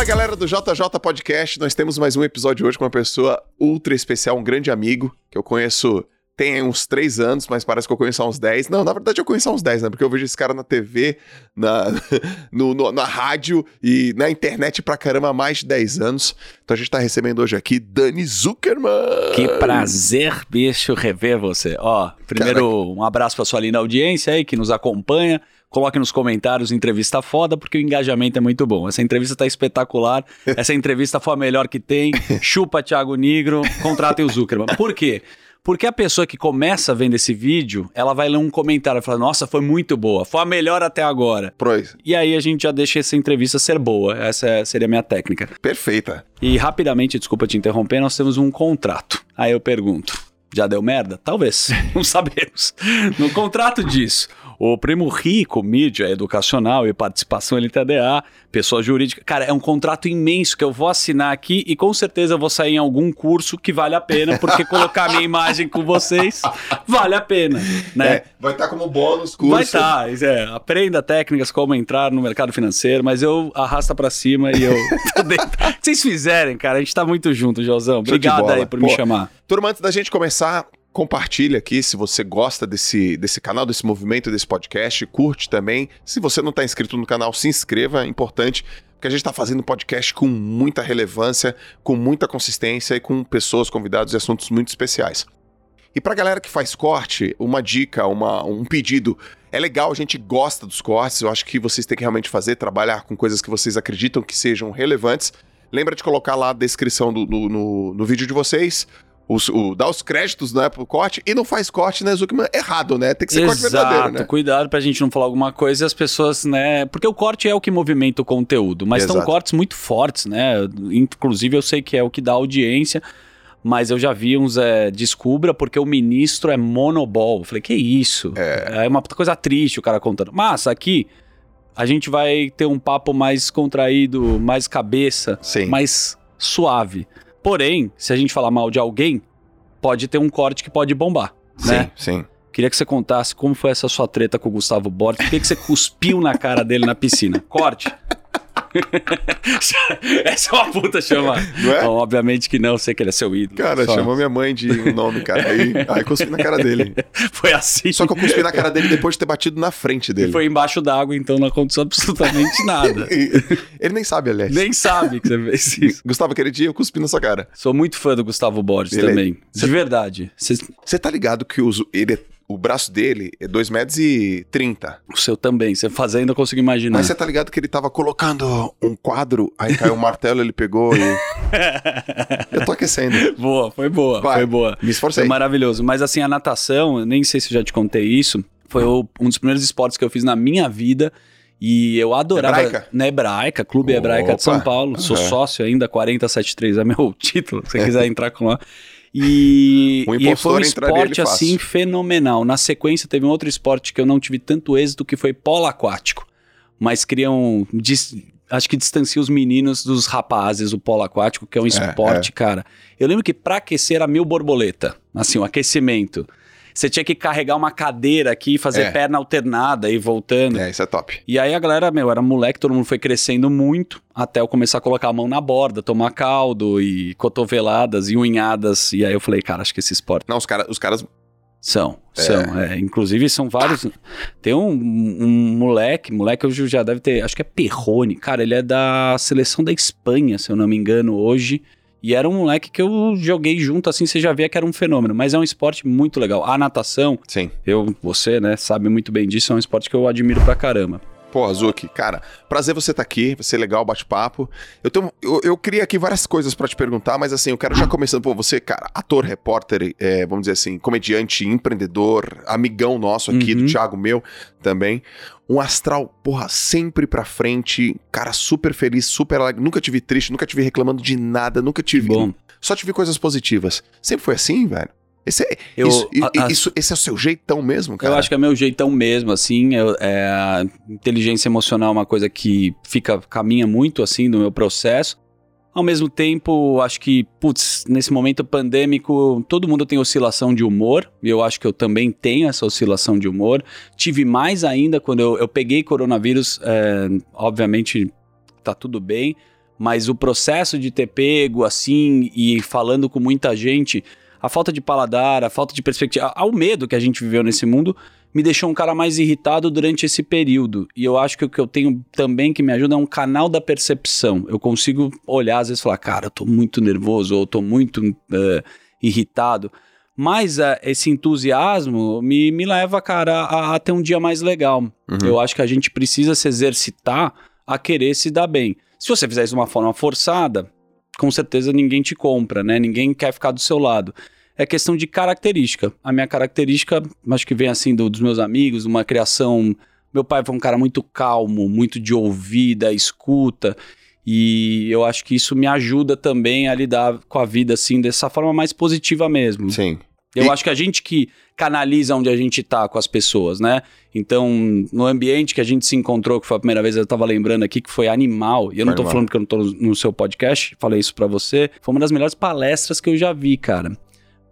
Fala galera do JJ Podcast, nós temos mais um episódio hoje com uma pessoa ultra especial, um grande amigo que eu conheço tem uns três anos, mas parece que eu conheço há uns 10. Não, na verdade eu conheço há uns 10, né? Porque eu vejo esse cara na TV, na, no, no, na rádio e na internet pra caramba há mais de 10 anos. Então a gente tá recebendo hoje aqui Dani Zuckerman. Que prazer, bicho, rever você. Ó, primeiro Caraca. um abraço pra sua linda audiência aí que nos acompanha. Coloque nos comentários entrevista foda, porque o engajamento é muito bom. Essa entrevista tá espetacular. Essa entrevista foi a melhor que tem. Chupa Thiago Negro, contratem o Zuckerman. Por quê? Porque a pessoa que começa vendo esse vídeo, ela vai ler um comentário e fala: Nossa, foi muito boa, foi a melhor até agora. Pois. E aí a gente já deixa essa entrevista ser boa. Essa seria a minha técnica. Perfeita. E rapidamente, desculpa te interromper, nós temos um contrato. Aí eu pergunto: já deu merda? Talvez. Não sabemos. No contrato diz: o Primo Rico, mídia educacional e participação LTDA, pessoa jurídica. Cara, é um contrato imenso que eu vou assinar aqui e com certeza eu vou sair em algum curso que vale a pena, porque colocar minha imagem com vocês vale a pena, né? É, vai estar tá como bônus curso. Vai estar, tá, é, aprenda técnicas como entrar no mercado financeiro, mas eu arrasta para cima e eu vocês fizerem, cara, a gente tá muito junto, Josão. Obrigado aí por Pô, me chamar. Turma, antes da gente começar, compartilha aqui se você gosta desse, desse canal, desse movimento, desse podcast, curte também. Se você não está inscrito no canal, se inscreva, é importante, porque a gente está fazendo podcast com muita relevância, com muita consistência e com pessoas, convidados e assuntos muito especiais. E para a galera que faz corte, uma dica, uma, um pedido. É legal, a gente gosta dos cortes, eu acho que vocês têm que realmente fazer, trabalhar com coisas que vocês acreditam que sejam relevantes. Lembra de colocar lá a descrição do, no, no, no vídeo de vocês os, o, dá os créditos né, pro corte e não faz corte, né, Zuckman? Errado, né? Tem que ser Exato, corte verdadeiro, né? Cuidado pra gente não falar alguma coisa e as pessoas, né? Porque o corte é o que movimenta o conteúdo, mas Exato. são cortes muito fortes, né? Inclusive eu sei que é o que dá audiência mas eu já vi uns é, descubra porque o ministro é monobol. Eu falei, que isso? É. é uma coisa triste o cara contando. Mas aqui a gente vai ter um papo mais contraído, mais cabeça, Sim. mais suave. Porém, se a gente falar mal de alguém, pode ter um corte que pode bombar, sim, né? Sim, Queria que você contasse como foi essa sua treta com o Gustavo Borges. Por que, que você cuspiu na cara dele na piscina? Corte. Essa é uma puta chamada. Não é? obviamente que não, sei que ele é seu ídolo. Cara, só... chamou minha mãe de um nome, cara. Aí, aí cuspi na cara dele. Foi assim. Só que eu cuspi na cara dele depois de ter batido na frente dele. E foi embaixo d'água, então não aconteceu absolutamente nada. ele nem sabe, aliás. Nem sabe que você fez isso. Gustavo, aquele dia eu cuspi na sua cara. Sou muito fã do Gustavo Borges ele também. É... De verdade. Você tá ligado que o, ele é o braço dele é 2 metros e 30. O seu também, você fazendo eu consigo imaginar. Mas você tá ligado que ele tava colocando um quadro, aí caiu o martelo, ele pegou e... eu tô aquecendo. Boa, foi boa, Vai, foi boa. Me esforcei. Foi maravilhoso. Mas assim, a natação, nem sei se eu já te contei isso, foi o, um dos primeiros esportes que eu fiz na minha vida. E eu adorava. Hebraica? Na Hebraica, Clube Opa. Hebraica de São Paulo. Sou uhum. sócio ainda, 473 é meu título, se você quiser entrar com lá. E, e foi um esporte assim fenomenal. Na sequência teve um outro esporte que eu não tive tanto êxito que foi polo aquático. Mas criam acho que distancia os meninos dos rapazes, o polo aquático, que é um é, esporte, é. cara. Eu lembro que para aquecer era mil borboleta, assim, o um aquecimento. Você tinha que carregar uma cadeira aqui, fazer é. perna alternada e voltando. É, isso é top. E aí a galera, meu, era moleque, todo mundo foi crescendo muito, até eu começar a colocar a mão na borda, tomar caldo e cotoveladas e unhadas. E aí eu falei, cara, acho que esse esporte. Não, os, cara, os caras são, é. são. É. Inclusive, são vários. Tem um, um, moleque, moleque hoje já deve ter, acho que é Perrone. Cara, ele é da seleção da Espanha, se eu não me engano, hoje. E era um moleque que eu joguei junto, assim, você já via que era um fenômeno. Mas é um esporte muito legal. A natação, Sim. eu, você, né, sabe muito bem disso, é um esporte que eu admiro pra caramba. Pô, Azuki, cara, prazer você estar tá aqui, vai ser legal o bate-papo. Eu, tenho, eu, eu queria aqui várias coisas para te perguntar, mas assim, eu quero já começando, pô, você, cara, ator, repórter, é, vamos dizer assim, comediante, empreendedor, amigão nosso aqui, uhum. do Thiago meu também. Um astral, porra, sempre pra frente, cara, super feliz, super alegre. Nunca tive triste, nunca tive reclamando de nada, nunca tive. Bom. Só tive coisas positivas. Sempre foi assim, velho? Esse é, eu, isso, a, isso, esse é o seu jeitão mesmo, cara? Eu acho que é meu jeitão mesmo, assim. Eu, é, a inteligência emocional é uma coisa que fica, caminha muito, assim, no meu processo. Ao mesmo tempo, acho que, putz, nesse momento pandêmico, todo mundo tem oscilação de humor. E eu acho que eu também tenho essa oscilação de humor. Tive mais ainda quando eu, eu peguei coronavírus, é, obviamente tá tudo bem Mas o processo de ter pego assim e falando com muita gente, a falta de paladar, a falta de perspectiva, ao medo que a gente viveu nesse mundo, me deixou um cara mais irritado durante esse período. E eu acho que o que eu tenho também que me ajuda é um canal da percepção. Eu consigo olhar, às vezes, falar, cara, eu tô muito nervoso, ou eu tô muito uh, irritado. Mas uh, esse entusiasmo me, me leva, cara, a, a ter um dia mais legal. Uhum. Eu acho que a gente precisa se exercitar a querer se dar bem. Se você fizer isso de uma forma forçada, com certeza ninguém te compra, né? Ninguém quer ficar do seu lado é questão de característica. A minha característica, acho que vem assim do, dos meus amigos, uma criação. Meu pai foi um cara muito calmo, muito de ouvida, escuta. E eu acho que isso me ajuda também a lidar com a vida assim dessa forma mais positiva mesmo. Sim. Eu e... acho que a gente que canaliza onde a gente tá com as pessoas, né? Então, no ambiente que a gente se encontrou, que foi a primeira vez eu tava lembrando aqui, que foi animal, e eu não tô animal. falando que eu não tô no seu podcast, falei isso para você, foi uma das melhores palestras que eu já vi, cara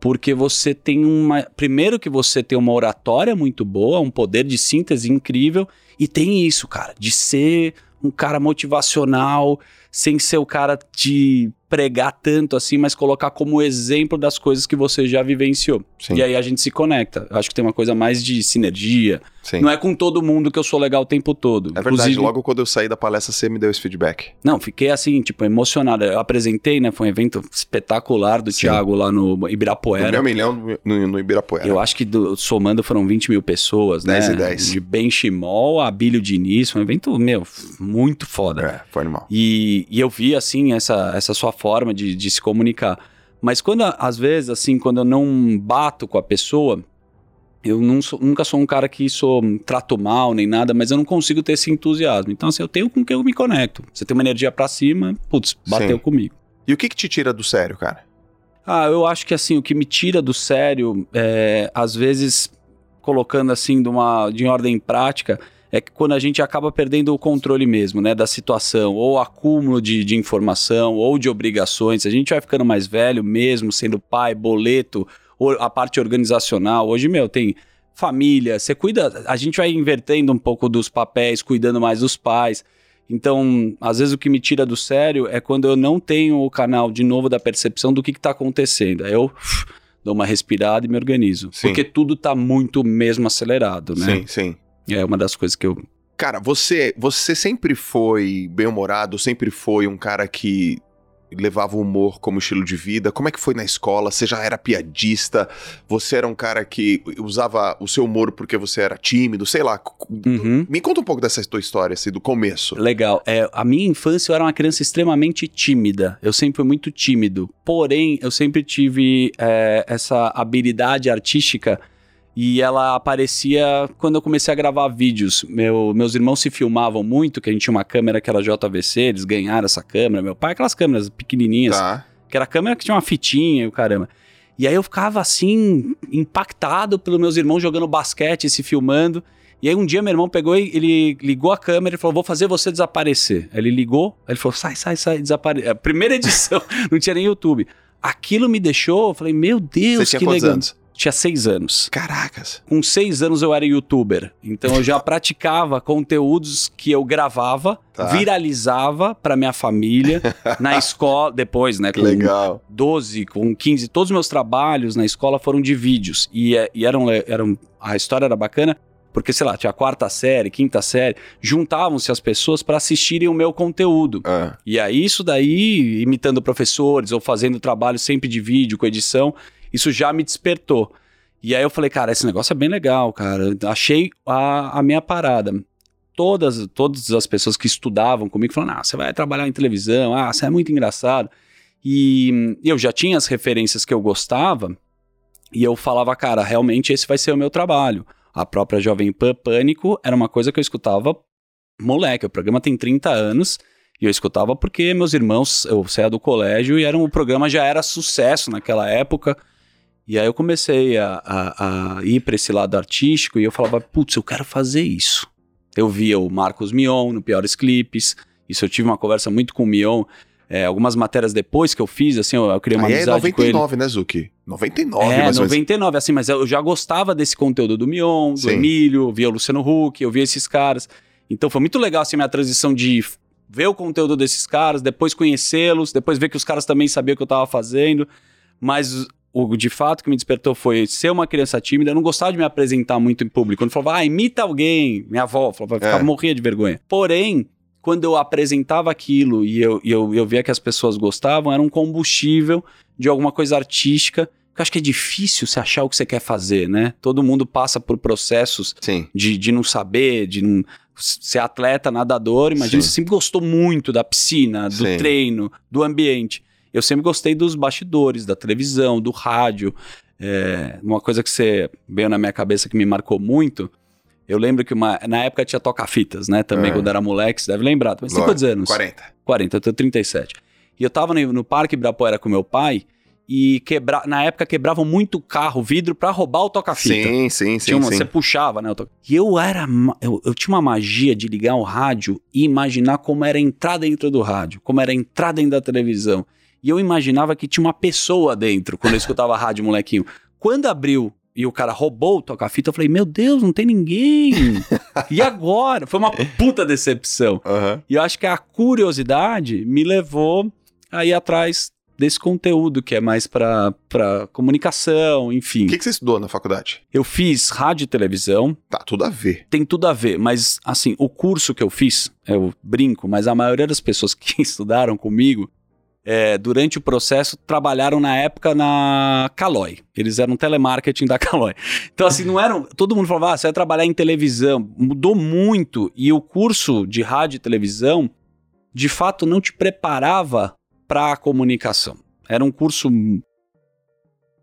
porque você tem uma. Primeiro, que você tem uma oratória muito boa, um poder de síntese incrível, e tem isso, cara, de ser um cara motivacional, sem ser o cara de pregar tanto assim, mas colocar como exemplo das coisas que você já vivenciou. Sim. E aí a gente se conecta. Eu acho que tem uma coisa mais de sinergia. Sim. Não é com todo mundo que eu sou legal o tempo todo. É verdade, Inclusive, logo quando eu saí da palestra você me deu esse feedback. Não, fiquei assim, tipo, emocionado. Eu apresentei, né? Foi um evento espetacular do Sim. Thiago lá no Ibirapuera. Meu milhão no, no Ibirapuera. Eu acho que do, somando foram 20 mil pessoas, 10 né? 10 e 10. De Benchimol a Bílio Diniz, um evento, meu, muito foda. É, foi animal. E, e eu vi, assim, essa, essa sua forma de, de se comunicar. Mas quando, às vezes, assim, quando eu não bato com a pessoa, eu sou, nunca sou um cara que sou, trato mal nem nada, mas eu não consigo ter esse entusiasmo. Então, assim, eu tenho com quem eu me conecto. Você tem uma energia para cima, putz, bateu Sim. comigo. E o que, que te tira do sério, cara? Ah, eu acho que assim, o que me tira do sério é, às vezes, colocando assim de uma de ordem prática, é que quando a gente acaba perdendo o controle mesmo, né, da situação, ou acúmulo de, de informação, ou de obrigações, a gente vai ficando mais velho mesmo, sendo pai, boleto, a parte organizacional. Hoje, meu, tem família, você cuida, a gente vai invertendo um pouco dos papéis, cuidando mais dos pais. Então, às vezes o que me tira do sério é quando eu não tenho o canal de novo da percepção do que está acontecendo. Aí eu uf, dou uma respirada e me organizo. Sim. Porque tudo está muito mesmo acelerado, né? Sim, sim. É uma das coisas que eu. Cara, você, você sempre foi bem-humorado, sempre foi um cara que levava o humor como estilo de vida? Como é que foi na escola? Você já era piadista? Você era um cara que usava o seu humor porque você era tímido? Sei lá. Uhum. Me conta um pouco dessa tua história, assim, do começo. Legal. É, a minha infância eu era uma criança extremamente tímida. Eu sempre fui muito tímido. Porém, eu sempre tive é, essa habilidade artística e ela aparecia quando eu comecei a gravar vídeos. Meu, meus irmãos se filmavam muito, que a gente tinha uma câmera que era JVC, eles ganharam essa câmera. Meu pai, aquelas câmeras pequenininhas, tá. que era a câmera que tinha uma fitinha e o caramba. E aí eu ficava assim, impactado pelos meus irmãos jogando basquete, se filmando. E aí um dia meu irmão pegou e ele ligou a câmera e falou: Vou fazer você desaparecer. Aí ele ligou, aí ele falou: Sai, sai, sai, desaparece. primeira edição, não tinha nem YouTube. Aquilo me deixou, eu falei: Meu Deus, Você que legal. Anos? Tinha seis anos. Caracas. Com seis anos eu era youtuber. Então eu já praticava conteúdos que eu gravava, tá. viralizava para minha família, na escola, depois, né? Com Legal. 12, com 15, todos os meus trabalhos na escola foram de vídeos. E, e eram, eram. A história era bacana. Porque, sei lá, tinha a quarta série, quinta série, juntavam-se as pessoas para assistirem o meu conteúdo. É. E aí, isso daí, imitando professores ou fazendo trabalho sempre de vídeo, com edição, isso já me despertou. E aí eu falei, cara, esse negócio é bem legal, cara. Achei a, a minha parada. Todas, todas as pessoas que estudavam comigo falaram, ah, você vai trabalhar em televisão, ah, você é muito engraçado. E eu já tinha as referências que eu gostava, e eu falava, cara, realmente esse vai ser o meu trabalho. A própria Jovem Pan Pânico era uma coisa que eu escutava moleque. O programa tem 30 anos e eu escutava porque meus irmãos, eu saía do colégio e era um, o programa já era sucesso naquela época. E aí eu comecei a, a, a ir para esse lado artístico e eu falava, putz, eu quero fazer isso. Eu via o Marcos Mion no Piores Clipes, isso eu tive uma conversa muito com o Mion, é, algumas matérias depois que eu fiz, assim, eu, eu criei uma aí é amizade é 99, né, Zuki? 99, É, 99, assim, mas eu já gostava desse conteúdo do Mion, do Sim. Emílio, via o Luciano Huck, eu via esses caras. Então foi muito legal, assim, a minha transição de ver o conteúdo desses caras, depois conhecê-los, depois ver que os caras também sabiam o que eu estava fazendo. Mas o de fato que me despertou foi ser uma criança tímida. Eu não gostava de me apresentar muito em público. Quando falava, ah, imita alguém, minha avó, falava, ficava, é. morria de vergonha. Porém, quando eu apresentava aquilo e eu, e eu, eu via que as pessoas gostavam, era um combustível de alguma coisa artística. Eu acho que é difícil você achar o que você quer fazer, né? Todo mundo passa por processos de, de não saber, de não ser atleta, nadador. Imagina, Sim. você sempre gostou muito da piscina, do Sim. treino, do ambiente. Eu sempre gostei dos bastidores, da televisão, do rádio. É, uma coisa que você veio na minha cabeça que me marcou muito. Eu lembro que uma, na época tinha toca-fitas, né? Também, é. quando era moleque, você deve lembrar. Mas tem quantos anos? 40. 40, eu tenho 37. E eu tava no, no Parque Ibirapuera com meu pai e quebra... na época quebravam muito carro, vidro, para roubar o toca-fita. Sim, sim, sim, uma, sim. Você puxava, né? E eu era. Eu, eu, tinha uma magia de ligar o rádio e imaginar como era entrar dentro do rádio, como era entrar dentro da televisão. E eu imaginava que tinha uma pessoa dentro quando eu escutava rádio, molequinho. Quando abriu e o cara roubou o toca-fita, eu falei, meu Deus, não tem ninguém. e agora? Foi uma puta decepção. Uhum. E eu acho que a curiosidade me levou a ir atrás desse conteúdo que é mais para comunicação, enfim. O que, que, você estudou na faculdade? Eu fiz rádio e televisão. Tá, tudo a ver. Tem tudo a ver, mas assim, o curso que eu fiz, eu brinco, mas a maioria das pessoas que estudaram comigo é, durante o processo, trabalharam na época na Caloi. Eles eram telemarketing da Caloi. Então, assim, não eram. Todo mundo falava, ah, você vai trabalhar em televisão. Mudou muito. E o curso de rádio e televisão, de fato, não te preparava para a comunicação. Era um curso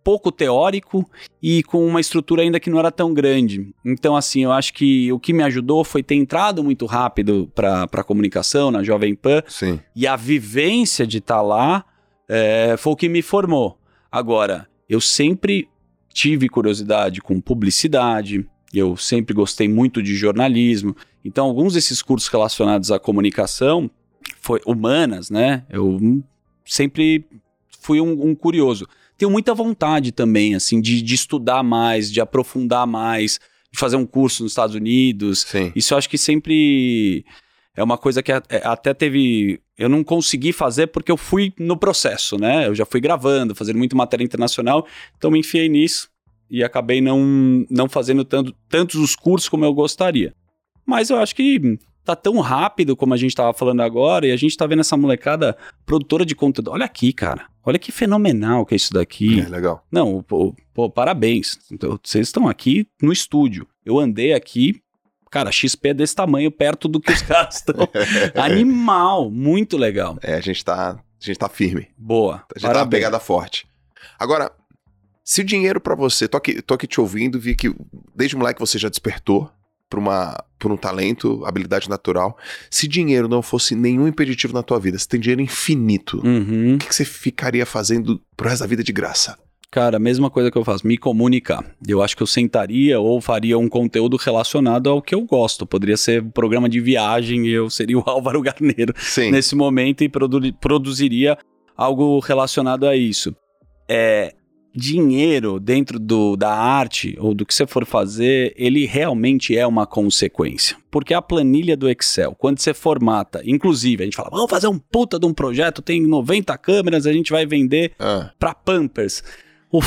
pouco teórico e com uma estrutura ainda que não era tão grande. Então, assim, eu acho que o que me ajudou foi ter entrado muito rápido para a comunicação na Jovem Pan. Sim. E a vivência de estar tá lá é, foi o que me formou. Agora, eu sempre tive curiosidade com publicidade, eu sempre gostei muito de jornalismo. Então, alguns desses cursos relacionados à comunicação, foi humanas, né? Eu sempre fui um, um curioso tenho muita vontade também, assim, de, de estudar mais, de aprofundar mais, de fazer um curso nos Estados Unidos. Sim. Isso eu acho que sempre é uma coisa que é, até teve. Eu não consegui fazer porque eu fui no processo, né? Eu já fui gravando, fazendo muito matéria internacional, então me enfiei nisso e acabei não, não fazendo tanto, tantos os cursos como eu gostaria. Mas eu acho que tá tão rápido como a gente tava falando agora, e a gente tá vendo essa molecada produtora de conteúdo. Olha aqui, cara. Olha que fenomenal que é isso daqui. É, legal. Não, pô, pô parabéns. Então, vocês estão aqui no estúdio. Eu andei aqui, cara, XP é desse tamanho, perto do que os caras estão. Animal, muito legal. É, a gente tá, a gente tá firme. Boa. A gente parabéns. tá uma pegada forte. Agora, se o dinheiro para você, tô aqui, tô aqui te ouvindo, vi que desde moleque você já despertou por, uma, por um talento, habilidade natural. Se dinheiro não fosse nenhum impeditivo na tua vida, você tem dinheiro infinito, uhum. o que, que, você ficaria fazendo pro resto da vida de graça? Cara, a mesma coisa que eu faço, me comunicar. Eu acho que eu sentaria ou faria um conteúdo relacionado ao que eu gosto. Poderia ser um programa de viagem e eu seria o Álvaro Garneiro Sim. nesse momento e produ produziria algo relacionado a isso. É, dinheiro dentro do, da arte ou do que você for fazer, ele realmente é uma consequência. Porque a planilha do Excel, quando você formata, inclusive, a gente fala, vamos fazer um puta de um projeto, tem 90 câmeras, a gente vai vender ah. para Pampers. O,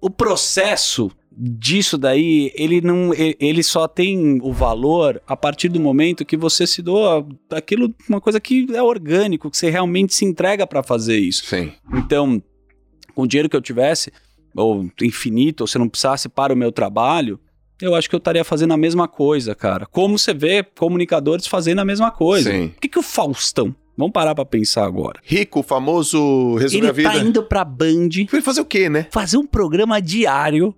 o processo disso daí, ele não ele só tem o valor a partir do momento que você se doa aquilo, uma coisa que é orgânico, que você realmente se entrega para fazer isso. Sim. Então, com o dinheiro que eu tivesse, ou infinito, ou se não precisasse para o meu trabalho, eu acho que eu estaria fazendo a mesma coisa, cara. Como você vê comunicadores fazendo a mesma coisa. Sim. Por que, que o Faustão? Vamos parar pra pensar agora. Rico, famoso, resume Ele a vida. Ele tá indo pra Band. Vai fazer o quê, né? Fazer um programa diário.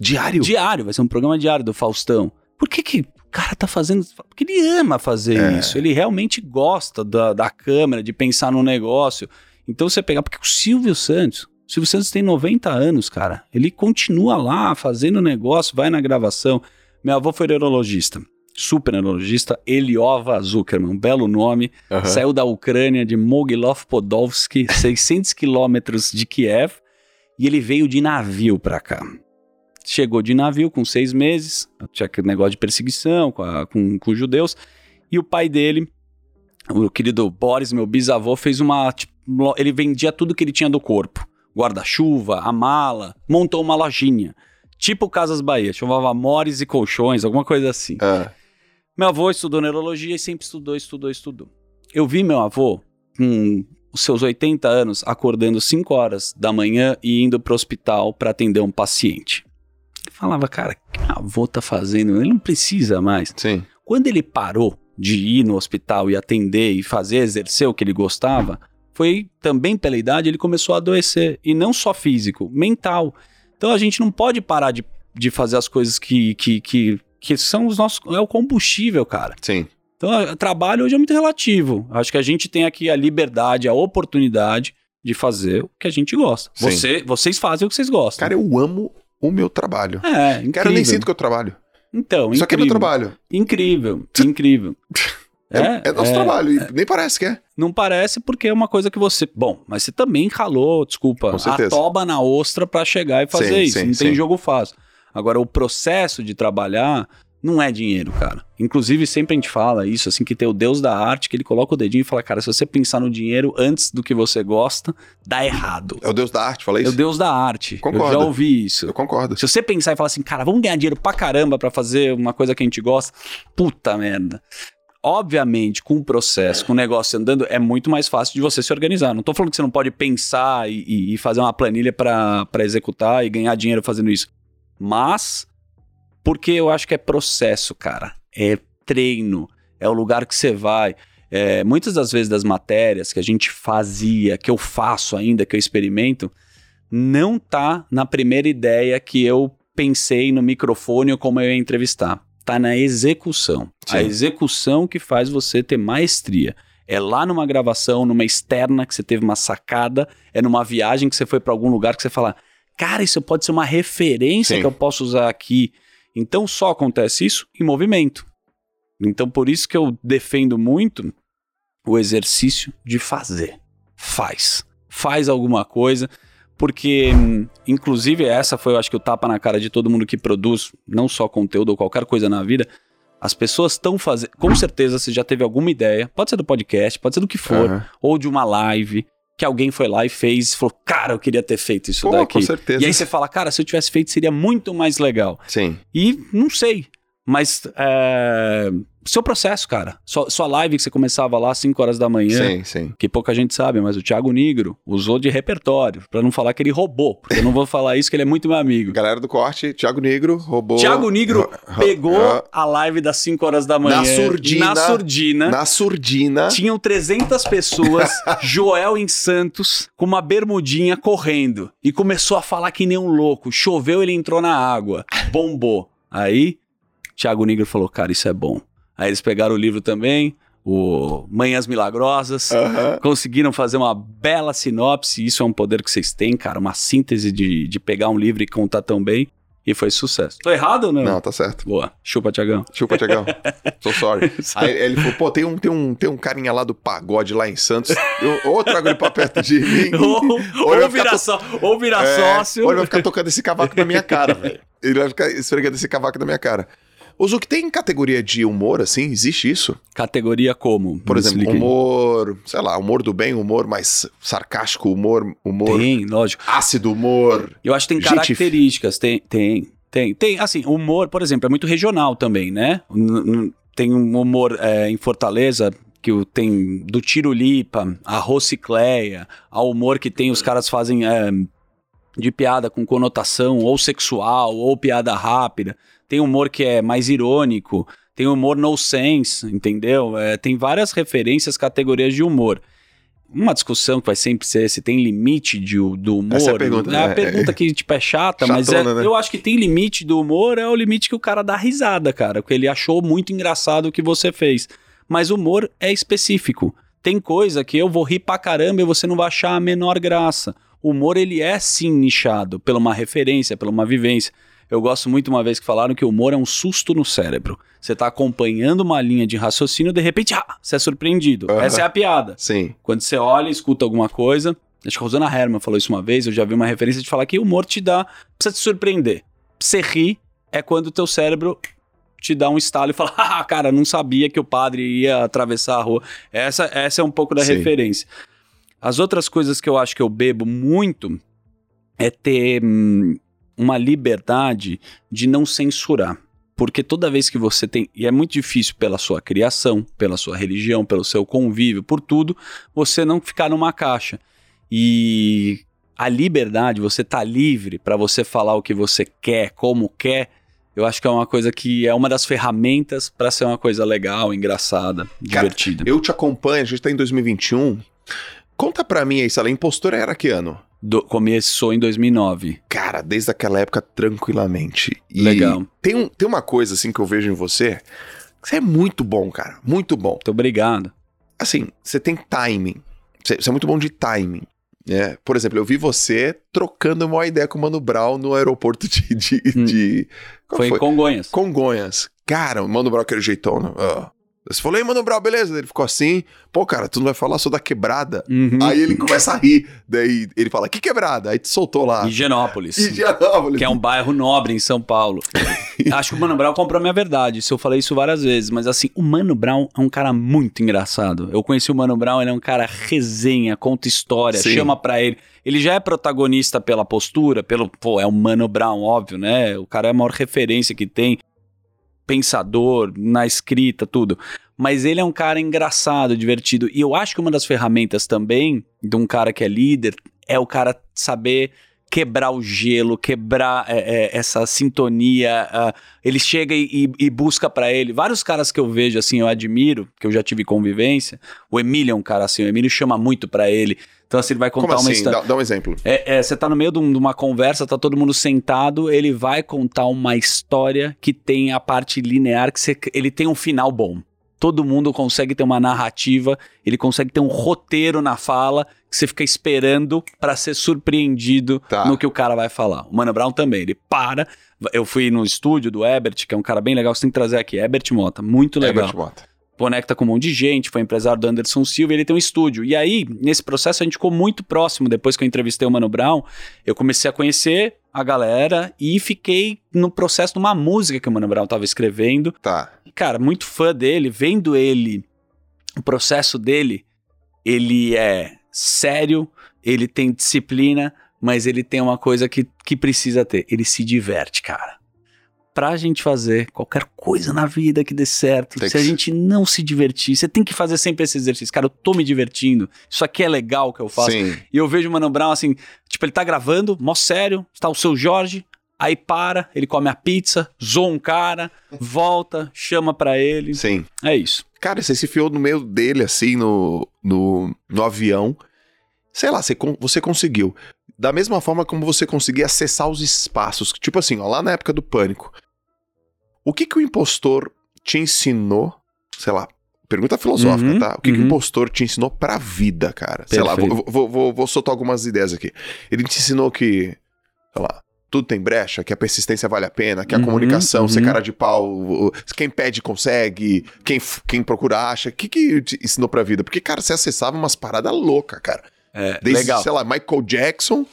Diário? Diário, vai ser um programa diário do Faustão. Por que que o cara tá fazendo... Porque ele ama fazer é. isso. Ele realmente gosta da, da câmera, de pensar no negócio. Então você pegar... Porque o Silvio Santos Silvio Santos tem 90 anos, cara. Ele continua lá fazendo negócio, vai na gravação. Meu avô foi neurologista, super neurologista, Eliova Zuckerman, um belo nome. Uhum. Saiu da Ucrânia, de Mogilov Podolsky, 600 quilômetros de Kiev, e ele veio de navio para cá. Chegou de navio com seis meses, tinha aquele negócio de perseguição com, a, com, com os judeus, e o pai dele o querido Boris, meu bisavô, fez uma. Tipo, ele vendia tudo que ele tinha do corpo: guarda-chuva, a mala, montou uma lojinha. Tipo Casas Bahia, chamava Mores e Colchões, alguma coisa assim. É. Meu avô estudou neurologia e sempre estudou, estudou, estudou. Eu vi meu avô com os seus 80 anos acordando 5 horas da manhã e indo para o hospital para atender um paciente. Eu falava, cara, o que meu avô tá fazendo? Ele não precisa mais. Sim. Quando ele parou de ir no hospital e atender e fazer, exercer o que ele gostava, foi também pela idade ele começou a adoecer. E não só físico, mental. Então a gente não pode parar de, de fazer as coisas que, que, que, que são os nossos. É o combustível, cara. Sim. Então, trabalho hoje é muito relativo. Acho que a gente tem aqui a liberdade, a oportunidade de fazer o que a gente gosta. Você, vocês fazem o que vocês gostam. Cara, eu amo o meu trabalho. É, incrível. Cara, eu nem sinto que eu trabalho. Então, Só incrível. que é meu trabalho. Incrível, incrível. É, é, nosso é, trabalho, é, nem parece que é. Não parece porque é uma coisa que você. Bom, mas você também ralou, desculpa, a toba na ostra para chegar e fazer sim, isso. Sim, não sim. tem jogo fácil. Agora, o processo de trabalhar não é dinheiro, cara. Inclusive, sempre a gente fala isso, assim, que tem o Deus da arte, que ele coloca o dedinho e fala, cara, se você pensar no dinheiro antes do que você gosta, dá errado. É o Deus da arte, fala isso? É o Deus da arte. Concordo. Eu já ouvi isso. Eu concordo. Se você pensar e falar assim, cara, vamos ganhar dinheiro pra caramba pra fazer uma coisa que a gente gosta, puta merda. Obviamente, com o processo, com o negócio andando, é muito mais fácil de você se organizar. Não tô falando que você não pode pensar e, e fazer uma planilha para executar e ganhar dinheiro fazendo isso. Mas porque eu acho que é processo, cara. É treino. É o lugar que você vai. É, muitas das vezes das matérias que a gente fazia, que eu faço ainda, que eu experimento, não tá na primeira ideia que eu pensei no microfone ou como eu ia entrevistar. Tá na execução. Sim. A execução que faz você ter maestria. É lá numa gravação, numa externa que você teve uma sacada, é numa viagem que você foi para algum lugar que você fala, cara, isso pode ser uma referência Sim. que eu posso usar aqui. Então só acontece isso em movimento. Então por isso que eu defendo muito o exercício de fazer. Faz. Faz alguma coisa, porque inclusive essa foi, eu acho que o tapa na cara de todo mundo que produz, não só conteúdo ou qualquer coisa na vida. As pessoas estão fazendo. Com certeza você já teve alguma ideia, pode ser do podcast, pode ser do que for, uhum. ou de uma live, que alguém foi lá e fez e falou, cara, eu queria ter feito isso Pô, daqui. Com certeza. E aí você fala, cara, se eu tivesse feito seria muito mais legal. Sim. E não sei, mas é, seu processo, cara. Sua, sua live que você começava lá às 5 horas da manhã. Sim, sim. Que pouca gente sabe, mas o Thiago Nigro usou de repertório. para não falar que ele roubou. Porque eu não vou falar isso, que ele é muito meu amigo. Galera do corte, Thiago Nigro roubou. Thiago Nigro pegou a live das 5 horas da manhã. Na surdina. Na surdina. Na surdina. Tinham 300 pessoas, Joel em Santos, com uma bermudinha correndo. E começou a falar que nem um louco. Choveu, ele entrou na água. Bombou. Aí, Thiago Nigro falou: Cara, isso é bom. Aí eles pegaram o livro também, o Manhãs Milagrosas, uhum. conseguiram fazer uma bela sinopse. Isso é um poder que vocês têm, cara, uma síntese de, de pegar um livro e contar tão bem. E foi sucesso. Tô errado ou não? Não, tá certo. Boa. Chupa, Tiagão. Chupa, Tiagão. so sorry. Aí ele falou, pô, tem um, tem, um, tem um carinha lá do pagode lá em Santos. Eu, ou trago ele pra perto de mim. ou, ou, ou vira, to... só, ou vira é, sócio. Ou ele vai ficar tocando esse cavaco na minha cara, velho. Ele vai ficar esfregando esse cavaco na minha cara. O Zuki tem categoria de humor, assim? Existe isso? Categoria como? Por exemplo, humor, sei lá, humor do bem, humor mais sarcástico, humor, humor. Tem, lógico. Ácido humor. Eu acho que tem Gente... características, tem, tem, tem. Tem, assim, humor, por exemplo, é muito regional também, né? Tem um humor é, em Fortaleza, que tem do Tirolipa, a Rocicleia, ao humor que tem, os caras fazem é, de piada com conotação ou sexual ou piada rápida tem humor que é mais irônico, tem humor no sense, entendeu? É, tem várias referências, categorias de humor. Uma discussão que vai sempre ser se tem limite de, do humor. Essa é a pergunta, é né? a pergunta que tipo, é chata, Chatona, mas é, né? eu acho que tem limite do humor, é o limite que o cara dá risada, cara. Porque ele achou muito engraçado o que você fez. Mas o humor é específico. Tem coisa que eu vou rir pra caramba e você não vai achar a menor graça. O humor, ele é sim nichado, pela uma referência, pela uma vivência. Eu gosto muito uma vez que falaram que o humor é um susto no cérebro. Você está acompanhando uma linha de raciocínio, de repente, ah, você é surpreendido. Uhum. Essa é a piada. Sim. Quando você olha, escuta alguma coisa. Acho que a Rosana Herman falou isso uma vez, eu já vi uma referência de falar que o humor te dá, precisa te surpreender. Você rir é quando o teu cérebro te dá um estalo e fala, ah, cara, não sabia que o padre ia atravessar a rua. Essa, essa é um pouco da Sim. referência. As outras coisas que eu acho que eu bebo muito é ter hum, uma liberdade de não censurar. Porque toda vez que você tem. E é muito difícil pela sua criação, pela sua religião, pelo seu convívio, por tudo, você não ficar numa caixa. E a liberdade, você tá livre para você falar o que você quer, como quer, eu acho que é uma coisa que é uma das ferramentas para ser uma coisa legal, engraçada, Cara, divertida. Eu te acompanho, a gente tá em 2021. Conta pra mim aí, Sala, Impostor era que ano? Do, começou em 2009. Cara, desde aquela época, tranquilamente. E Legal. Tem, um, tem uma coisa, assim, que eu vejo em você. Você é muito bom, cara. Muito bom. Muito obrigado. Assim, você tem timing. Você, você é muito bom de timing. É, por exemplo, eu vi você trocando uma ideia com o Mano Brown no aeroporto de. de, hum. de foi, foi, em Congonhas. Congonhas. Cara, o Mano Brown aquele jeitão, né? Você falou, ei, Mano Brown, beleza? Ele ficou assim, pô, cara, tu não vai falar só da quebrada. Uhum. Aí ele começa a rir. Daí ele fala, que quebrada? Aí te soltou lá. Higienópolis. Higienópolis. Que é um bairro nobre em São Paulo. Acho que o Mano Brown comprou a minha verdade. Isso eu falei isso várias vezes. Mas assim, o Mano Brown é um cara muito engraçado. Eu conheci o Mano Brown, ele é um cara resenha, conta história, Sim. chama pra ele. Ele já é protagonista pela postura, pelo. Pô, é o Mano Brown, óbvio, né? O cara é a maior referência que tem pensador, na escrita, tudo. Mas ele é um cara engraçado, divertido. E eu acho que uma das ferramentas também de um cara que é líder é o cara saber quebrar o gelo, quebrar é, é, essa sintonia. Uh, ele chega e, e busca para ele. Vários caras que eu vejo assim, eu admiro, que eu já tive convivência. O Emílio é um cara assim, o Emílio chama muito para ele. Então, assim, ele vai contar Como uma assim? história. Dá, dá, um exemplo. É, é, você tá no meio de, um, de, uma conversa, tá todo mundo sentado, ele vai contar uma história que tem a parte linear, que você, ele tem um final bom. Todo mundo consegue ter uma narrativa, ele consegue ter um roteiro na fala que você fica esperando para ser surpreendido tá. no que o cara vai falar. O Mano Brown também, ele para. Eu fui no estúdio do Ebert, que é um cara bem legal, você tem que trazer aqui. Ebert Mota, muito legal. Ebert Mota conecta com um monte de gente, foi empresário do Anderson Silva e ele tem um estúdio. E aí, nesse processo, a gente ficou muito próximo. Depois que eu entrevistei o Mano Brown, eu comecei a conhecer a galera e fiquei no processo de uma música que o Mano Brown estava escrevendo. Tá. Cara, muito fã dele, vendo ele, o processo dele, ele é sério, ele tem disciplina, mas ele tem uma coisa que, que precisa ter. Ele se diverte, cara pra gente fazer qualquer coisa na vida que dê certo, tem se a gente não se divertir, você tem que fazer sempre esse exercício. Cara, eu tô me divertindo, isso aqui é legal que eu faço. Sim. E eu vejo o Mano Brown assim, tipo, ele tá gravando, mó sério, está o seu Jorge, aí para, ele come a pizza, zoa um cara, volta, chama pra ele. Sim. É isso. Cara, você se enfiou no meio dele, assim, no, no, no avião. Sei lá, você, você conseguiu. Da mesma forma como você conseguia acessar os espaços. Tipo assim, ó, lá na época do pânico. O que, que o impostor te ensinou? Sei lá, pergunta filosófica, uhum, tá? O que, uhum. que o uhum. impostor te ensinou pra vida, cara? Perfeito. Sei lá, vou, vou, vou, vou soltar algumas ideias aqui. Ele te ensinou que, sei lá, tudo tem brecha, que a persistência vale a pena, que a uhum, comunicação, uhum. ser cara de pau, quem pede consegue, quem, quem procura acha. O que, que te ensinou pra vida? Porque, cara, você acessava umas paradas loucas, cara. É, Desde, legal. sei lá, Michael Jackson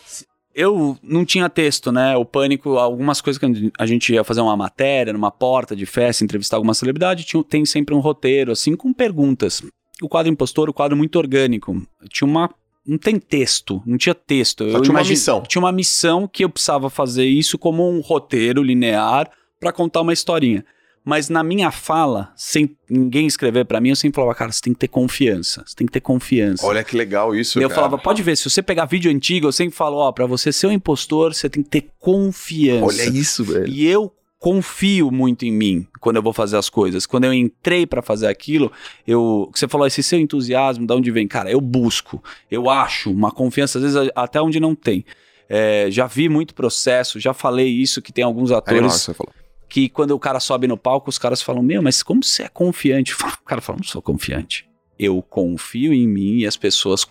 eu não tinha texto, né? O pânico, algumas coisas que a gente ia fazer uma matéria numa porta de festa, entrevistar alguma celebridade, tinha, tem sempre um roteiro, assim, com perguntas. O quadro impostor, o quadro muito orgânico. Tinha uma. Não tem texto, não tinha texto. Só eu tinha uma missão. Tinha uma missão que eu precisava fazer isso como um roteiro linear para contar uma historinha. Mas na minha fala, sem ninguém escrever para mim, eu sempre falava, cara, você tem que ter confiança. Você tem que ter confiança. Olha que legal isso, e eu cara. falava, pode ver, se você pegar vídeo antigo, eu sempre falo, ó, pra você ser um impostor, você tem que ter confiança. Olha isso, velho. E eu confio muito em mim quando eu vou fazer as coisas. Quando eu entrei para fazer aquilo, eu, você falou esse seu entusiasmo, de onde vem? Cara, eu busco, eu acho uma confiança às vezes até onde não tem. É, já vi muito processo, já falei isso que tem alguns atores. Aí, nossa, você falou que quando o cara sobe no palco, os caras falam: Meu, mas como você é confiante? O cara fala: Não sou confiante. Eu confio em mim e as pessoas,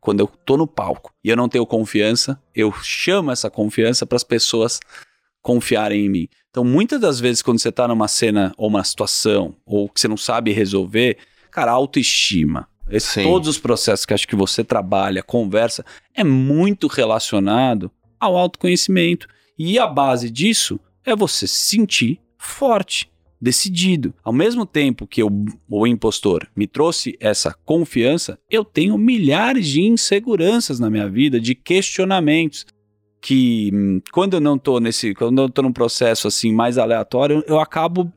quando eu tô no palco e eu não tenho confiança, eu chamo essa confiança para as pessoas confiarem em mim. Então, muitas das vezes, quando você tá numa cena ou uma situação, ou que você não sabe resolver, cara, autoestima. Esse, todos os processos que acho que você trabalha, conversa, é muito relacionado ao autoconhecimento. E a base disso é você se sentir forte decidido. Ao mesmo tempo que eu, o impostor me trouxe essa confiança, eu tenho milhares de inseguranças na minha vida, de questionamentos que hum, quando eu não tô nesse, quando eu tô num processo assim mais aleatório, eu acabo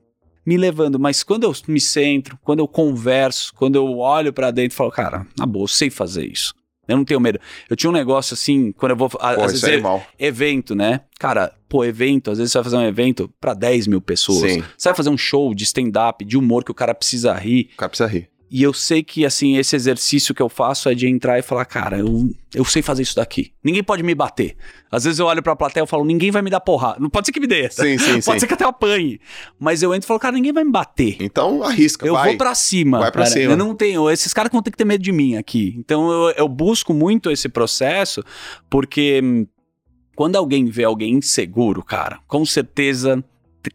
me levando, mas quando eu me centro, quando eu converso, quando eu olho para dentro, falo, cara, na boa, eu sei fazer isso. Eu não tenho medo. Eu tinha um negócio assim, quando eu vou. Pô, às vezes, é evento, né? Cara, pô, evento, às vezes você vai fazer um evento para 10 mil pessoas. Sim. Você vai fazer um show de stand-up, de humor que o cara precisa rir. O cara precisa rir. E eu sei que, assim, esse exercício que eu faço é de entrar e falar, cara, eu, eu sei fazer isso daqui. Ninguém pode me bater. Às vezes eu olho pra plateia e falo, ninguém vai me dar porrada. Não pode ser que me dê. Sim, sim, pode sim. ser que até apanhe. Mas eu entro e falo, cara, ninguém vai me bater. Então arrisca, Eu vai. vou pra cima. Vai pra cara. cima. Eu não tenho... Esses caras vão ter que ter medo de mim aqui. Então eu, eu busco muito esse processo, porque hum, quando alguém vê alguém inseguro, cara, com certeza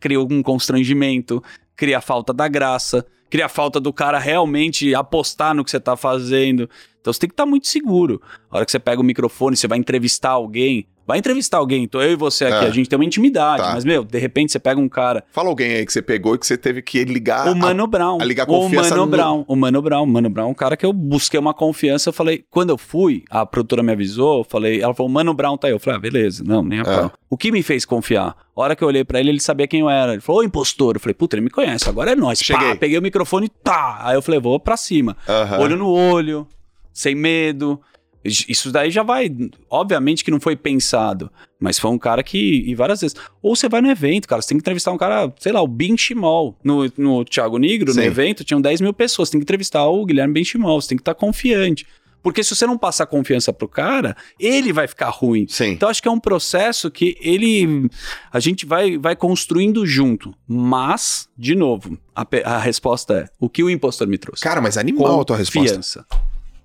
cria algum constrangimento, cria falta da graça cria falta do cara realmente apostar no que você tá fazendo. Então você tem que estar tá muito seguro. A hora que você pega o microfone, você vai entrevistar alguém, Vai entrevistar alguém, tô eu e você aqui, é. a gente tem uma intimidade, tá. mas, meu, de repente você pega um cara. Fala alguém aí que você pegou e que você teve que ligar. O Mano a, Brown. A ligar confiança. O Mano no... Brown. O Mano Brown. O Mano Brown, um cara que eu busquei uma confiança. Eu falei, quando eu fui, a produtora me avisou, eu falei, ela falou, Mano Brown tá aí. Eu falei, ah, beleza, não, nem a é. O que me fez confiar? A hora que eu olhei pra ele, ele sabia quem eu era. Ele falou, ô impostor. Eu falei, puta, ele me conhece, agora é nós. Cheguei. Pá, peguei o microfone, tá. Aí eu falei, vou pra cima. Uh -huh. Olho no olho, sem medo. Isso daí já vai. Obviamente que não foi pensado, mas foi um cara que. E várias vezes. Ou você vai no evento, cara, você tem que entrevistar um cara, sei lá, o Benchimol. No, no Thiago Negro, Sim. no evento, tinham 10 mil pessoas. Você tem que entrevistar o Guilherme Benchimol, você tem que estar tá confiante. Porque se você não passar confiança pro cara, ele vai ficar ruim. Sim. Então acho que é um processo que ele. A gente vai, vai construindo junto. Mas, de novo, a, a resposta é: o que o impostor me trouxe? Cara, mas animal a tua resposta.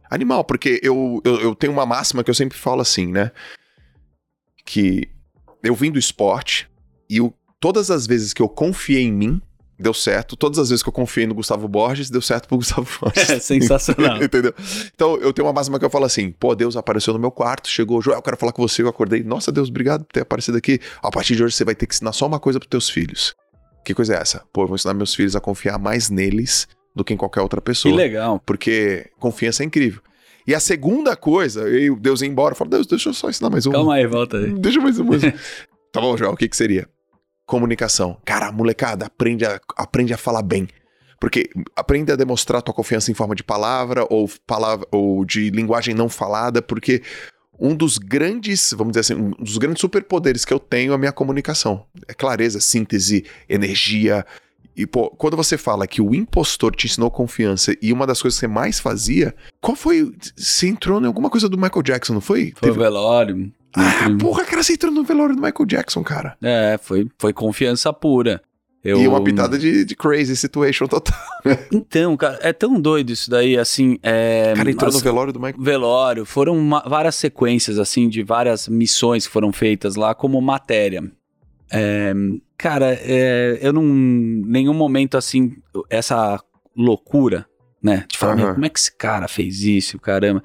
Animal, porque eu, eu, eu tenho uma máxima que eu sempre falo assim, né? Que eu vim do esporte e todas as vezes que eu confiei em mim, deu certo. Todas as vezes que eu confiei no Gustavo Borges, deu certo pro Gustavo Borges. É sensacional. Entendeu? Então eu tenho uma máxima que eu falo assim: pô, Deus apareceu no meu quarto, chegou, Joel, eu quero falar com você. Eu acordei, nossa Deus, obrigado por ter aparecido aqui. A partir de hoje você vai ter que ensinar só uma coisa pros teus filhos. Que coisa é essa? Pô, eu vou ensinar meus filhos a confiar mais neles do que em qualquer outra pessoa. Que legal. Porque confiança é incrível. E a segunda coisa, eu, Deus ia embora, eu falo, Deus, deixa eu só ensinar mais uma. Calma aí, volta aí. Deixa mais uma. tá bom, João, o que que seria? Comunicação. Cara, molecada, aprende a, aprende a falar bem. Porque aprende a demonstrar tua confiança em forma de palavra ou, palavra, ou de linguagem não falada, porque um dos grandes, vamos dizer assim, um dos grandes superpoderes que eu tenho é a minha comunicação. É clareza, síntese, energia, e, pô, quando você fala que o impostor te ensinou confiança e uma das coisas que você mais fazia, qual foi? Você entrou em alguma coisa do Michael Jackson, não foi? Foi Teve... o velório. Ah, porra, cara, você entrou no velório do Michael Jackson, cara. É, foi, foi confiança pura. Eu... E uma pitada de, de crazy situation total. então, cara, é tão doido isso daí, assim. É... Cara, entrou no velório do Michael. Velório. Foram uma, várias sequências, assim, de várias missões que foram feitas lá como matéria. É, cara, é, eu não. Nenhum momento assim, essa loucura, né? De falar, uhum. como é que esse cara fez isso, caramba.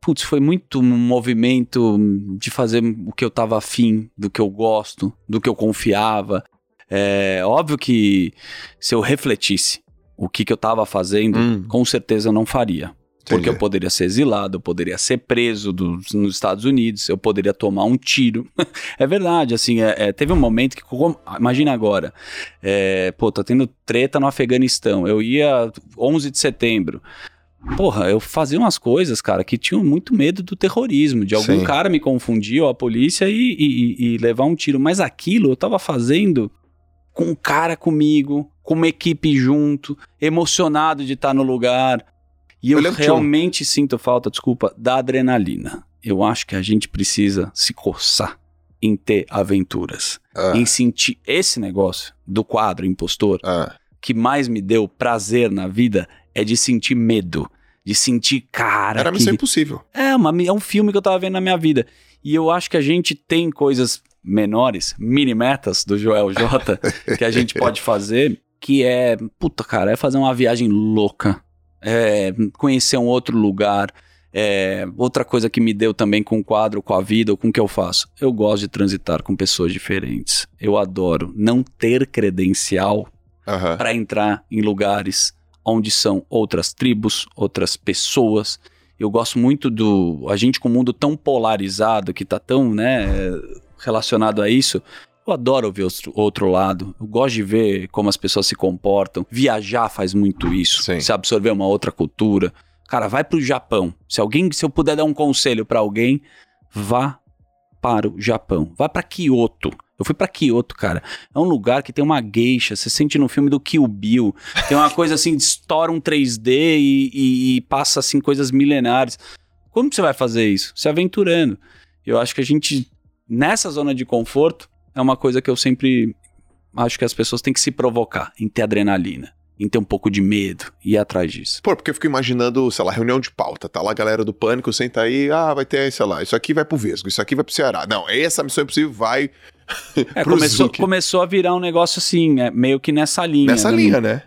Putz, foi muito um movimento de fazer o que eu tava afim, do que eu gosto, do que eu confiava. É óbvio que se eu refletisse o que, que eu tava fazendo, hum. com certeza eu não faria. Porque eu poderia ser exilado, eu poderia ser preso dos, nos Estados Unidos, eu poderia tomar um tiro. é verdade, assim, é, é, teve um momento que, imagina agora, é, pô, tá tendo treta no Afeganistão, eu ia 11 de setembro, Porra, eu fazia umas coisas, cara, que tinham muito medo do terrorismo, de algum Sim. cara me confundir, ou a polícia, e, e, e, levar um tiro. Mas aquilo eu tava fazendo com um cara comigo, com uma equipe junto, emocionado de estar no lugar. E eu, eu realmente sinto falta, desculpa, da adrenalina. Eu acho que a gente precisa se coçar em ter aventuras. Ah. Em sentir esse negócio do quadro impostor ah. que mais me deu prazer na vida é de sentir medo. De sentir, cara. Era que... missão impossível. É, uma, é um filme que eu tava vendo na minha vida. E eu acho que a gente tem coisas menores, mini metas do Joel J, que a gente pode fazer, que é, puta, cara, é fazer uma viagem louca é, conhecer um outro lugar. É, outra coisa que me deu também com o quadro, com a vida, ou com o que eu faço. Eu gosto de transitar com pessoas diferentes. Eu adoro. Não ter credencial uhum. para entrar em lugares onde são outras tribos, outras pessoas. Eu gosto muito do. A gente com o mundo tão polarizado, que tá tão, né, relacionado a isso. Eu adoro ver outro, outro lado. Eu gosto de ver como as pessoas se comportam. Viajar faz muito isso. Sim. Se absorver uma outra cultura. Cara, vai pro Japão. Se alguém, se eu puder dar um conselho para alguém, vá para o Japão. Vá para Kyoto. Eu fui para Kyoto, cara. É um lugar que tem uma geisha, você sente no filme do Kill Bill. Tem uma coisa assim, estoura um 3D e, e, e passa assim coisas milenares. Como você vai fazer isso? Se aventurando. Eu acho que a gente, nessa zona de conforto, é uma coisa que eu sempre acho que as pessoas têm que se provocar em ter adrenalina em ter um pouco de medo e ir atrás disso. Pô, porque eu fico imaginando, sei lá, reunião de pauta, tá lá a galera do pânico, senta aí, ah, vai ter, sei lá, isso aqui vai pro Vesgo, isso aqui vai pro Ceará. Não, essa missão impossível vai é, começou, começou a virar um negócio assim, é, meio que nessa linha. Nessa né? linha, né?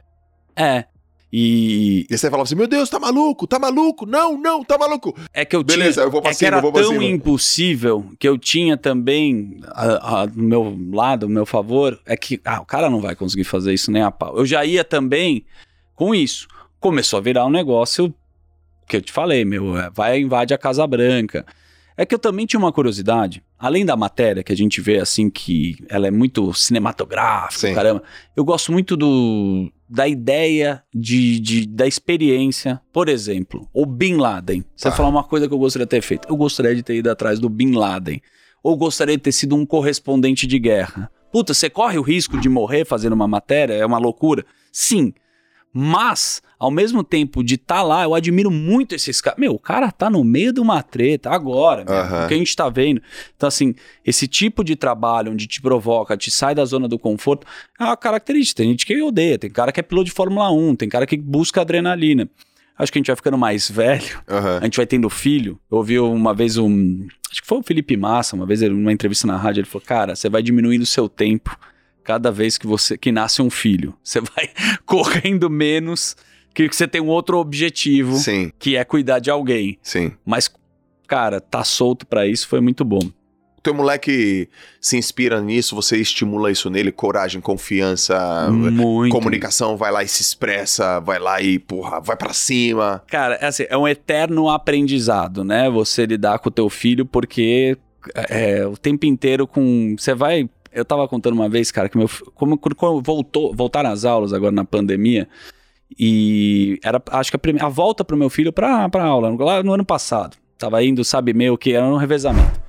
É. E... e você falava assim, meu Deus, tá maluco, tá maluco, não, não, tá maluco. É que eu Beleza, tinha, eu vou pra é cima, que era tão cima. impossível que eu tinha também a, a, do meu lado, o meu favor, é que ah, o cara não vai conseguir fazer isso nem a pau. Eu já ia também com isso. Começou a virar um negócio que eu te falei, meu, é, vai invade a Casa Branca. É que eu também tinha uma curiosidade, além da matéria que a gente vê assim que ela é muito cinematográfica, Sim. caramba. Eu gosto muito do da ideia de, de, da experiência. Por exemplo, o Bin Laden. Você tá. falar uma coisa que eu gostaria de ter feito. Eu gostaria de ter ido atrás do Bin Laden. Ou gostaria de ter sido um correspondente de guerra. Puta, você corre o risco de morrer fazendo uma matéria? É uma loucura? Sim. Mas, ao mesmo tempo de estar tá lá, eu admiro muito esses caras. Meu, o cara tá no meio de uma treta agora, uhum. o que a gente tá vendo. Então, assim, esse tipo de trabalho onde te provoca, te sai da zona do conforto, é uma característica. Tem gente que odeia, tem cara que é piloto de Fórmula 1, tem cara que busca adrenalina. Acho que a gente vai ficando mais velho, uhum. a gente vai tendo filho. Eu ouvi uma vez um. Acho que foi o Felipe Massa, uma vez, numa entrevista na rádio, ele falou: Cara, você vai diminuindo o seu tempo cada vez que você que nasce um filho. Você vai correndo menos que você tem um outro objetivo, Sim. que é cuidar de alguém. Sim. Mas cara, tá solto para isso foi muito bom. O teu moleque se inspira nisso, você estimula isso nele, coragem, confiança, muito. comunicação, vai lá e se expressa, vai lá e, porra, vai para cima. Cara, é assim, é um eterno aprendizado, né? Você lidar com o teu filho, porque é, o tempo inteiro com. Você vai eu tava contando uma vez, cara, que meu. Como, quando voltou, voltaram as aulas agora na pandemia, e era, acho que a, primeira, a volta pro meu filho pra, pra aula, lá no ano passado. Tava indo, sabe, meio que era um revezamento.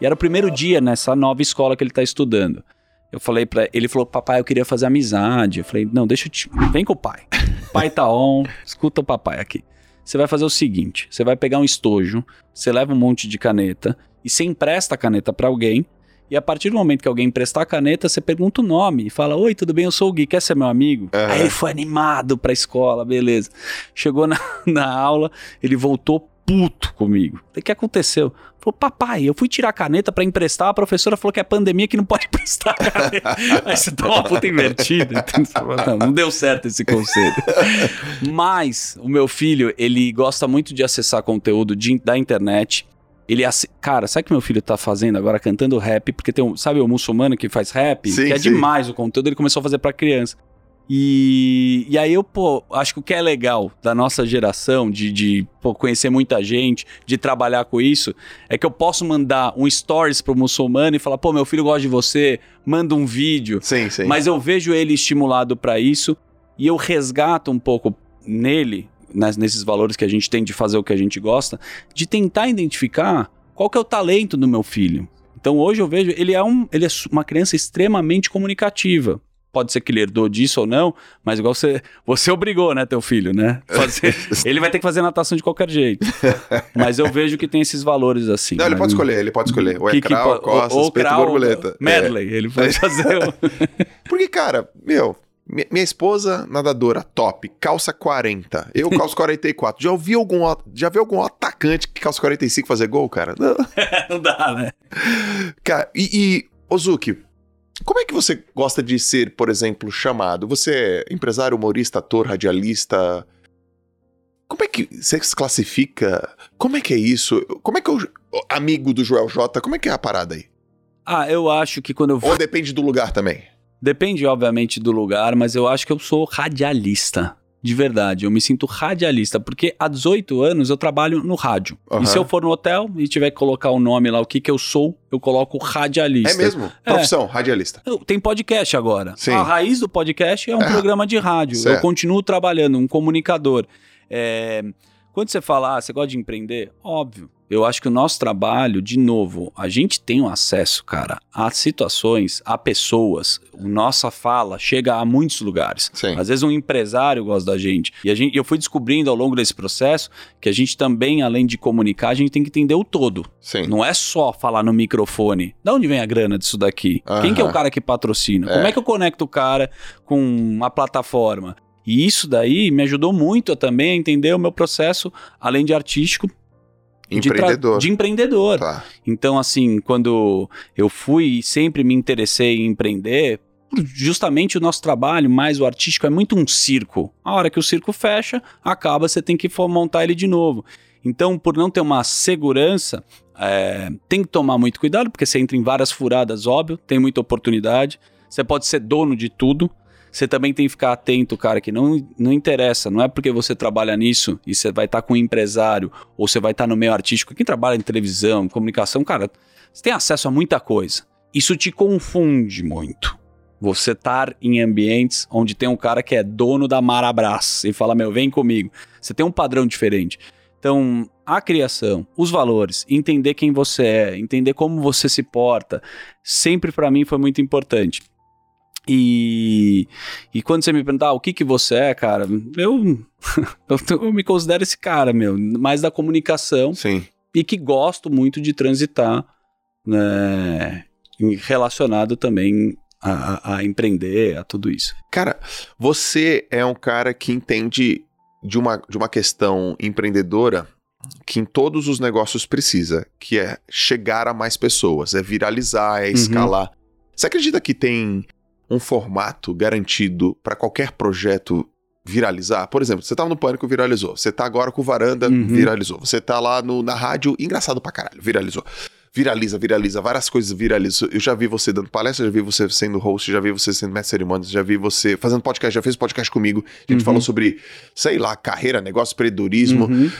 E era o primeiro dia nessa nova escola que ele tá estudando. Eu falei para ele, falou, papai, eu queria fazer amizade. Eu falei, não, deixa eu te. Vem com o pai. O pai tá on, escuta o papai aqui. Você vai fazer o seguinte: você vai pegar um estojo, você leva um monte de caneta e você empresta a caneta para alguém e a partir do momento que alguém emprestar a caneta, você pergunta o nome e fala: Oi, tudo bem? Eu sou o Gui, quer ser meu amigo? Uhum. Aí ele foi animado pra escola, beleza. Chegou na, na aula, ele voltou puto comigo. O que aconteceu? Falou, papai, eu fui tirar a caneta para emprestar, a professora falou que é pandemia que não pode emprestar a caneta. Aí você dá uma puta invertida. Não, não deu certo esse conselho. Mas o meu filho, ele gosta muito de acessar conteúdo de, da internet ele, cara, sabe o que meu filho tá fazendo agora? Cantando rap, porque tem um, sabe o muçulmano que faz rap? Sim, que é sim. demais o conteúdo, ele começou a fazer pra criança. E, e aí eu, pô, acho que o que é legal da nossa geração, de, de pô, conhecer muita gente, de trabalhar com isso, é que eu posso mandar um stories pro muçulmano e falar, pô, meu filho gosta de você, manda um vídeo. Sim, sim. Mas eu vejo ele estimulado para isso e eu resgato um pouco nele nesses valores que a gente tem de fazer o que a gente gosta, de tentar identificar qual que é o talento do meu filho. Então hoje eu vejo, ele é, um, ele é uma criança extremamente comunicativa. Pode ser que ele herdou disso ou não, mas igual você, você obrigou, né, teu filho, né? Ele vai ter que fazer natação de qualquer jeito. Mas eu vejo que tem esses valores assim. Não, ele pode escolher, ele pode escolher. Ou é que, crawl, costas, ou, ou peito, crawl, borboleta. Medley, é. ele pode fazer. Porque, cara, meu, minha esposa, nadadora, top, calça 40. Eu calço 44. Já ouvi algum, já vi algum atacante que calça 45 fazer gol, cara? Não, Não dá, né? Cara, e, e Ozuki, como é que você gosta de ser, por exemplo, chamado? Você é empresário, humorista, ator, radialista? Como é que você se classifica? Como é que é isso? Como é que é o amigo do Joel J? Como é que é a parada aí? Ah, eu acho que quando eu Ou depende do lugar também? Depende, obviamente, do lugar, mas eu acho que eu sou radialista. De verdade, eu me sinto radialista, porque há 18 anos eu trabalho no rádio. Uhum. E se eu for no hotel e tiver que colocar o nome lá, o que que eu sou, eu coloco radialista. É mesmo? É. Profissão, radialista. Tem podcast agora. Sim. A raiz do podcast é um é. programa de rádio. Certo. Eu continuo trabalhando, um comunicador. É... Quando você fala, ah, você gosta de empreender? Óbvio. Eu acho que o nosso trabalho, de novo, a gente tem um acesso, cara, a situações, a pessoas. Nossa fala chega a muitos lugares. Sim. Às vezes um empresário gosta da gente. E a gente, eu fui descobrindo ao longo desse processo que a gente também, além de comunicar, a gente tem que entender o todo. Sim. Não é só falar no microfone. Da onde vem a grana disso daqui? Quem que é o cara que patrocina? É. Como é que eu conecto o cara com uma plataforma? E isso daí me ajudou muito também a entender o meu processo, além de artístico, Empreendedor. De, de empreendedor. Tá. Então, assim, quando eu fui sempre me interessei em empreender, justamente o nosso trabalho, mais o artístico, é muito um circo. A hora que o circo fecha, acaba, você tem que montar ele de novo. Então, por não ter uma segurança, é, tem que tomar muito cuidado, porque você entra em várias furadas, óbvio, tem muita oportunidade. Você pode ser dono de tudo, você também tem que ficar atento, cara, que não, não interessa, não é porque você trabalha nisso e você vai estar tá com um empresário ou você vai estar tá no meio artístico. Quem trabalha em televisão, comunicação, cara, você tem acesso a muita coisa. Isso te confunde muito. Você estar em ambientes onde tem um cara que é dono da Marabras e fala, meu, vem comigo. Você tem um padrão diferente. Então, a criação, os valores, entender quem você é, entender como você se porta, sempre para mim foi muito importante. E, e quando você me perguntar ah, o que que você é, cara, eu, eu, eu, me considero esse cara, meu, mais da comunicação. Sim. E que gosto muito de transitar, né, relacionado também a, a, empreender, a tudo isso. Cara, você é um cara que entende de uma, de uma questão empreendedora que em todos os negócios precisa, que é chegar a mais pessoas, é viralizar, é uhum. escalar. Uhum. Você acredita que tem um formato garantido para qualquer projeto viralizar? Por exemplo, você tava no Pânico, viralizou. Você tá agora com o Varanda, uhum. viralizou. Você tá lá no, na rádio, engraçado pra caralho, viralizou. Viraliza, viraliza, várias coisas viralizam. Eu já vi você dando palestra, já vi você sendo host, já vi você sendo mestre cerimônias, já vi você fazendo podcast, já fez podcast comigo. A gente uhum. falou sobre, sei lá, carreira, negócio, empreendedorismo. Uhum.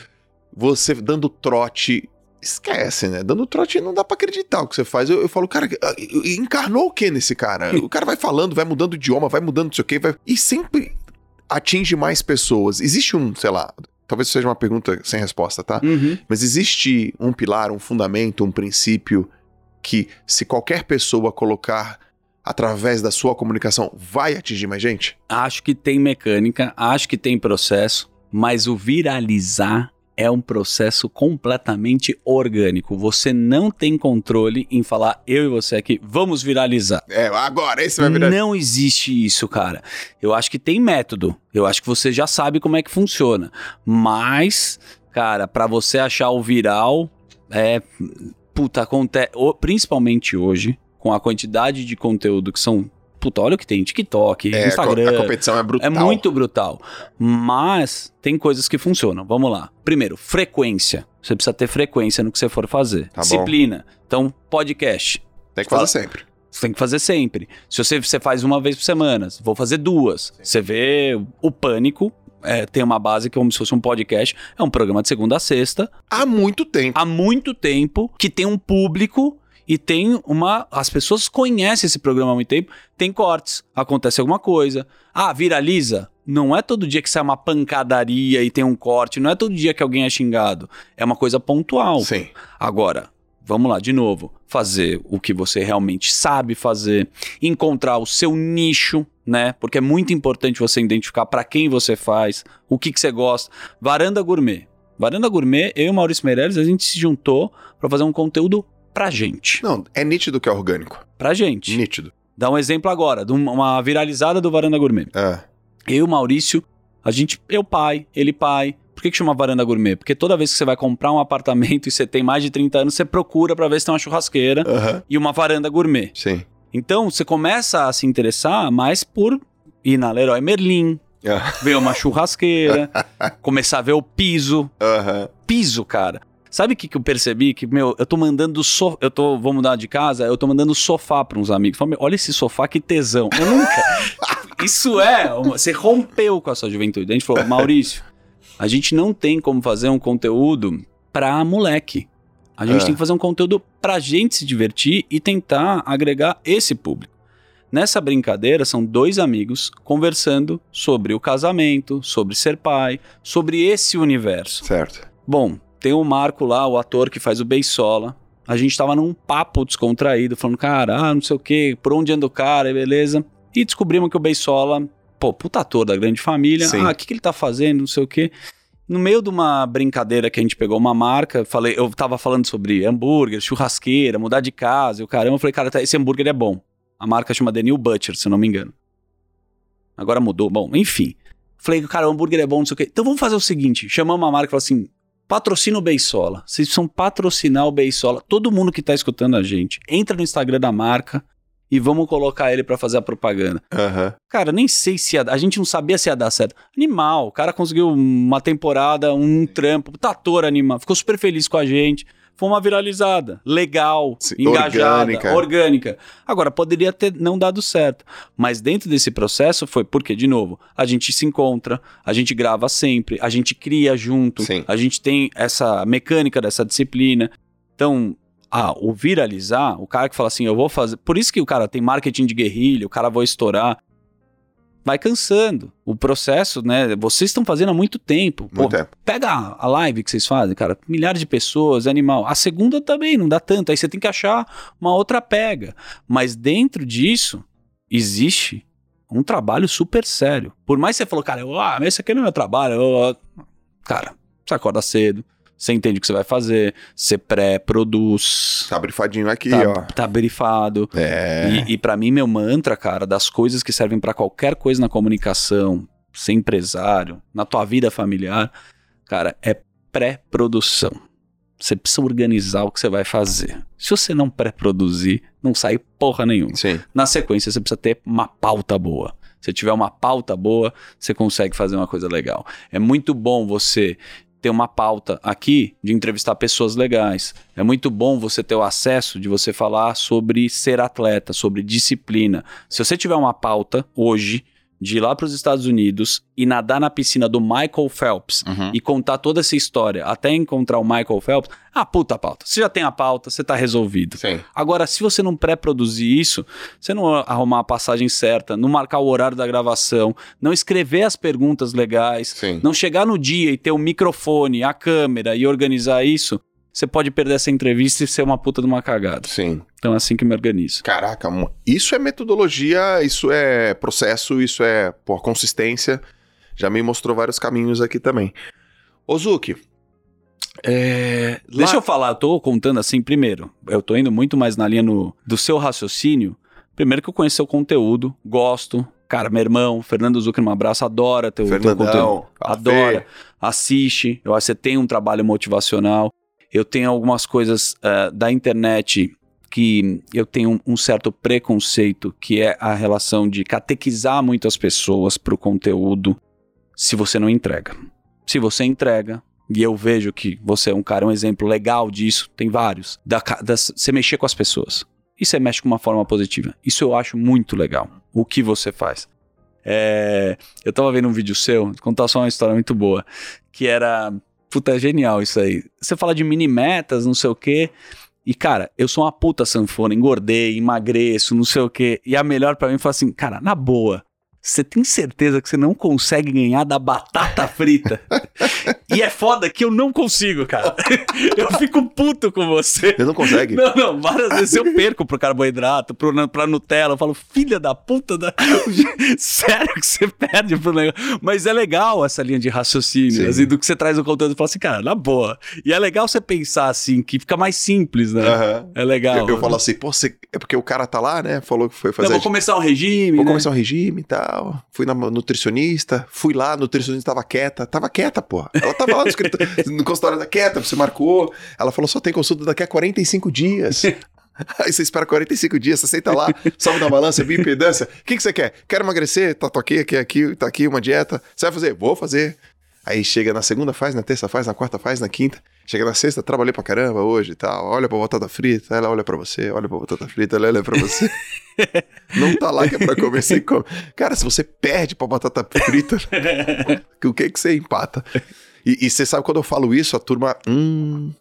Você dando trote esquece, né? Dando trote não dá para acreditar o que você faz. Eu, eu falo, cara, ah, encarnou o que nesse cara? O cara vai falando, vai mudando o idioma, vai mudando não sei o que, vai... e sempre atinge mais pessoas. Existe um, sei lá, talvez seja uma pergunta sem resposta, tá? Uhum. Mas existe um pilar, um fundamento, um princípio que se qualquer pessoa colocar através da sua comunicação vai atingir mais gente? Acho que tem mecânica, acho que tem processo, mas o viralizar é um processo completamente orgânico. Você não tem controle em falar, eu e você aqui, vamos viralizar. É, agora, esse vai viralizar. Não existe isso, cara. Eu acho que tem método. Eu acho que você já sabe como é que funciona. Mas, cara, para você achar o viral, é. Puta, acontece. Principalmente hoje, com a quantidade de conteúdo que são puta, olha o que tem, TikTok, é, Instagram. A competição é brutal. É muito brutal. Mas tem coisas que funcionam. Vamos lá. Primeiro, frequência. Você precisa ter frequência no que você for fazer. Tá Disciplina. Bom. Então, podcast. Tem que fazer sempre. Você tem que fazer sempre. Se você, você faz uma vez por semana, vou fazer duas. Sim. Você vê o pânico, é, tem uma base que é como se fosse um podcast. É um programa de segunda a sexta. Há muito tempo. Há muito tempo que tem um público e tem uma. As pessoas conhecem esse programa há muito tempo, tem cortes, acontece alguma coisa. Ah, viraliza. Não é todo dia que sai uma pancadaria e tem um corte, não é todo dia que alguém é xingado. É uma coisa pontual. Sim. Agora, vamos lá, de novo. Fazer o que você realmente sabe fazer, encontrar o seu nicho, né? Porque é muito importante você identificar para quem você faz, o que, que você gosta. Varanda Gourmet. Varanda Gourmet, eu e o Maurício Meirelles, a gente se juntou para fazer um conteúdo pra gente. Não, é nítido que é orgânico. Pra gente. Nítido. Dá um exemplo agora, de uma viralizada do Varanda Gourmet. É. Eu e o Maurício, a gente, eu pai, ele pai. Por que, que chama Varanda Gourmet? Porque toda vez que você vai comprar um apartamento e você tem mais de 30 anos, você procura para ver se tem uma churrasqueira uhum. e uma varanda gourmet. Sim. Então, você começa a se interessar mais por ir na Leroy Merlin, ver uma churrasqueira, começar a ver o piso. Uhum. Piso, cara. Sabe o que, que eu percebi? Que, meu, eu tô mandando sofá. Eu tô. Vou mudar de casa, eu tô mandando sofá pra uns amigos. Falo, olha esse sofá, que tesão. Eu nunca. Isso é. Você rompeu com a sua juventude. A gente falou, Maurício, a gente não tem como fazer um conteúdo pra moleque. A gente é. tem que fazer um conteúdo pra gente se divertir e tentar agregar esse público. Nessa brincadeira, são dois amigos conversando sobre o casamento, sobre ser pai, sobre esse universo. Certo. Bom, tem o Marco lá, o ator que faz o Beisola. A gente tava num papo descontraído, falando, cara, ah, não sei o que, por onde anda o cara, beleza. E descobrimos que o Beisola, pô, puta ator da grande família, Sim. ah, o que, que ele tá fazendo, não sei o que. No meio de uma brincadeira que a gente pegou uma marca, falei, eu tava falando sobre hambúrguer, churrasqueira, mudar de casa e o caramba, eu falei, cara, tá, esse hambúrguer é bom. A marca chama The New Butcher, se eu não me engano. Agora mudou. Bom, enfim. Falei, cara, o hambúrguer é bom, não sei o quê. Então vamos fazer o seguinte: chamamos uma marca e falou assim: patrocina o Beisola. Vocês precisam patrocinar o Beisola. Todo mundo que tá escutando a gente, entra no Instagram da marca e vamos colocar ele para fazer a propaganda. Uhum. Cara, nem sei se ia, a gente não sabia se ia dar certo. Animal, o cara conseguiu uma temporada, um trampo, tator animal, ficou super feliz com a gente foi uma viralizada. Legal, Sim, engajada, orgânica. orgânica. Agora, poderia ter não dado certo. Mas dentro desse processo foi porque, de novo, a gente se encontra, a gente grava sempre, a gente cria junto, Sim. a gente tem essa mecânica dessa disciplina. Então, ah, o viralizar, o cara que fala assim, eu vou fazer. Por isso que o cara tem marketing de guerrilha, o cara vai estourar vai cansando. O processo, né? Vocês estão fazendo há muito tempo. Pô, muito tempo. Pega a live que vocês fazem, cara. Milhares de pessoas, animal. A segunda também não dá tanto. Aí você tem que achar uma outra pega. Mas dentro disso, existe um trabalho super sério. Por mais que você falou, cara, ah, esse aqui não é meu trabalho. Eu... Cara, você acorda cedo, você entende o que você vai fazer, você pré-produz. Tá brifadinho aqui, tá, ó. Tá brifado. É. E, e para mim, meu mantra, cara, das coisas que servem para qualquer coisa na comunicação, ser empresário, na tua vida familiar, cara, é pré-produção. Você precisa organizar o que você vai fazer. Se você não pré-produzir, não sai porra nenhuma. Sim. Na sequência, você precisa ter uma pauta boa. Se tiver uma pauta boa, você consegue fazer uma coisa legal. É muito bom você ter uma pauta aqui de entrevistar pessoas legais. É muito bom você ter o acesso de você falar sobre ser atleta, sobre disciplina. Se você tiver uma pauta hoje de ir lá para os Estados Unidos e nadar na piscina do Michael Phelps uhum. e contar toda essa história até encontrar o Michael Phelps, ah, puta pauta. Você já tem a pauta, você tá resolvido. Sim. Agora, se você não pré-produzir isso, você não arrumar a passagem certa, não marcar o horário da gravação, não escrever as perguntas legais, Sim. não chegar no dia e ter o microfone, a câmera e organizar isso, você pode perder essa entrevista e ser uma puta de uma cagada. Sim. Então é assim que me organizo. Caraca, isso é metodologia, isso é processo, isso é por consistência. Já me mostrou vários caminhos aqui também. Ozuki, é, Deixa lá... eu falar, eu tô contando assim, primeiro, eu tô indo muito mais na linha no, do seu raciocínio. Primeiro que eu conheço seu conteúdo, gosto. Cara, meu irmão, Fernando Zuckerman, um abraço, adora teu, teu conteúdo. Adora, assiste. Eu acho que você tem um trabalho motivacional. Eu tenho algumas coisas uh, da internet que eu tenho um certo preconceito, que é a relação de catequizar muito as pessoas para o conteúdo se você não entrega. Se você entrega, e eu vejo que você é um cara, um exemplo legal disso, tem vários, da, da, você mexer com as pessoas. E você mexe com uma forma positiva. Isso eu acho muito legal, o que você faz. É, eu tava vendo um vídeo seu, contar só uma história muito boa, que era Puta, é genial isso aí. Você fala de mini metas, não sei o quê. E, cara, eu sou uma puta sanfona, engordei, emagreço, não sei o quê. E a melhor para mim foi assim, cara, na boa, você tem certeza que você não consegue ganhar da batata frita? e é foda que eu não consigo, cara. eu fico puto com você. Você não consegue? Não, não. Várias vezes eu perco pro carboidrato, pro, pra Nutella. Eu falo, filha da puta da. Sério que você perde pro negócio. Mas é legal essa linha de raciocínio, assim, do que você traz no conteúdo. e fala assim, cara, na boa. E é legal você pensar assim, que fica mais simples, né? Uhum. É legal. Eu, eu falo assim, pô, você... é porque o cara tá lá, né? Falou que foi fazer. Eu vou começar um regime. Vou né? começar um regime e tal tal. Fui na nutricionista, fui lá, a nutricionista tava quieta. Tava quieta, porra. Ela tava lá no, escritório, no consultório da quieta, você marcou. Ela falou: só tem consulta daqui a 45 dias. Aí você espera 45 dias, você senta lá, sobe na balança, bioimpedância. O que, que você quer? Quero emagrecer? Tá, tô aqui, aqui, aqui, tá aqui uma dieta. Você vai fazer? Vou fazer. Aí chega na segunda faz, na terça faz, na quarta faz, na quinta. Chega na sexta, trabalhei pra caramba hoje e tal. Olha pra batata frita, ela olha pra você, olha pra batata frita, ela olha pra você. não tá lá que é pra comer, você come. Cara, se você perde pra batata frita, o que que você empata? E, e você sabe quando eu falo isso, a turma. Hum.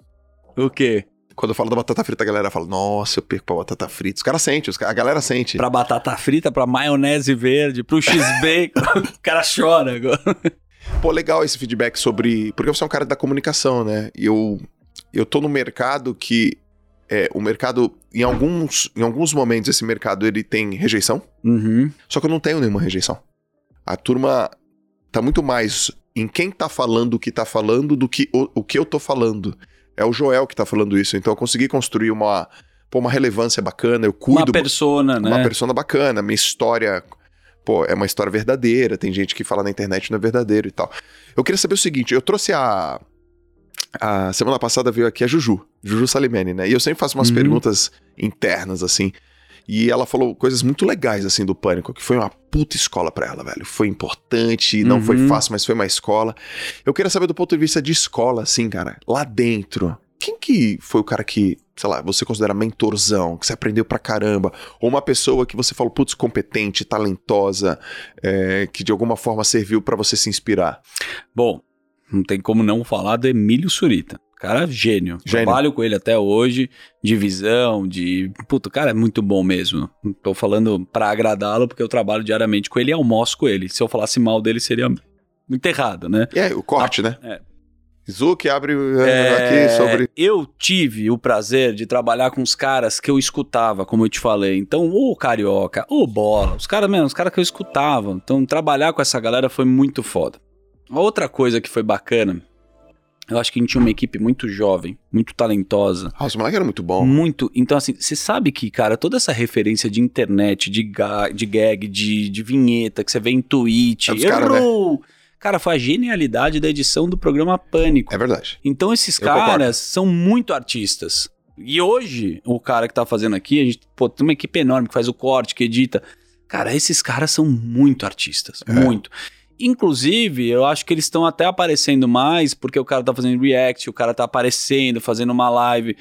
O quê? Quando eu falo da batata frita, a galera fala, nossa, eu perco pra batata frita. Os caras sentem, a galera sente. Pra batata frita, pra maionese verde, pro x-bacon, o cara chora agora. Pô, legal esse feedback sobre. Porque você é um cara da comunicação, né? E eu, eu tô no mercado que. É, o mercado, em alguns, em alguns momentos, esse mercado ele tem rejeição. Uhum. Só que eu não tenho nenhuma rejeição. A turma tá muito mais em quem tá falando o que tá falando do que o, o que eu tô falando. É o Joel que tá falando isso. Então eu consegui construir uma, pô, uma relevância bacana. Eu cuido. Uma persona, né? Uma persona bacana. Minha história pô, é uma história verdadeira, tem gente que fala na internet não é verdadeiro e tal. Eu queria saber o seguinte, eu trouxe a... A semana passada veio aqui a Juju, Juju Salimene, né? E eu sempre faço umas uhum. perguntas internas, assim. E ela falou coisas muito legais, assim, do Pânico, que foi uma puta escola para ela, velho. Foi importante, não uhum. foi fácil, mas foi uma escola. Eu queria saber do ponto de vista de escola, assim, cara, lá dentro. Quem que foi o cara que, sei lá, você considera mentorzão, que você aprendeu pra caramba? Ou uma pessoa que você falou, putz, competente, talentosa, é, que de alguma forma serviu para você se inspirar? Bom, não tem como não falar do Emílio Surita. Cara, gênio. gênio. Trabalho com ele até hoje, de visão, de. Puto, cara é muito bom mesmo. Tô falando pra agradá-lo, porque eu trabalho diariamente com ele e almoço com ele. Se eu falasse mal dele, seria muito errado, né? É, o corte, né? É. Zuc abre é, aqui sobre. Eu tive o prazer de trabalhar com os caras que eu escutava, como eu te falei. Então, o Carioca, o Bola, os caras mesmo, os caras que eu escutava. Então, trabalhar com essa galera foi muito foda. Outra coisa que foi bacana, eu acho que a gente tinha uma equipe muito jovem, muito talentosa. Ah, os moleques eram muito bom. Muito. Então, assim, você sabe que, cara, toda essa referência de internet, de, ga de gag, de, de vinheta, que você vê em Twitch. É cara, né? Cara, foi a genialidade da edição do programa Pânico. É verdade. Então, esses Eu caras concordo. são muito artistas. E hoje, o cara que tá fazendo aqui, a gente pô, tem uma equipe enorme que faz o corte, que edita. Cara, esses caras são muito artistas. É. Muito. Inclusive, eu acho que eles estão até aparecendo mais porque o cara tá fazendo react, o cara tá aparecendo, fazendo uma live.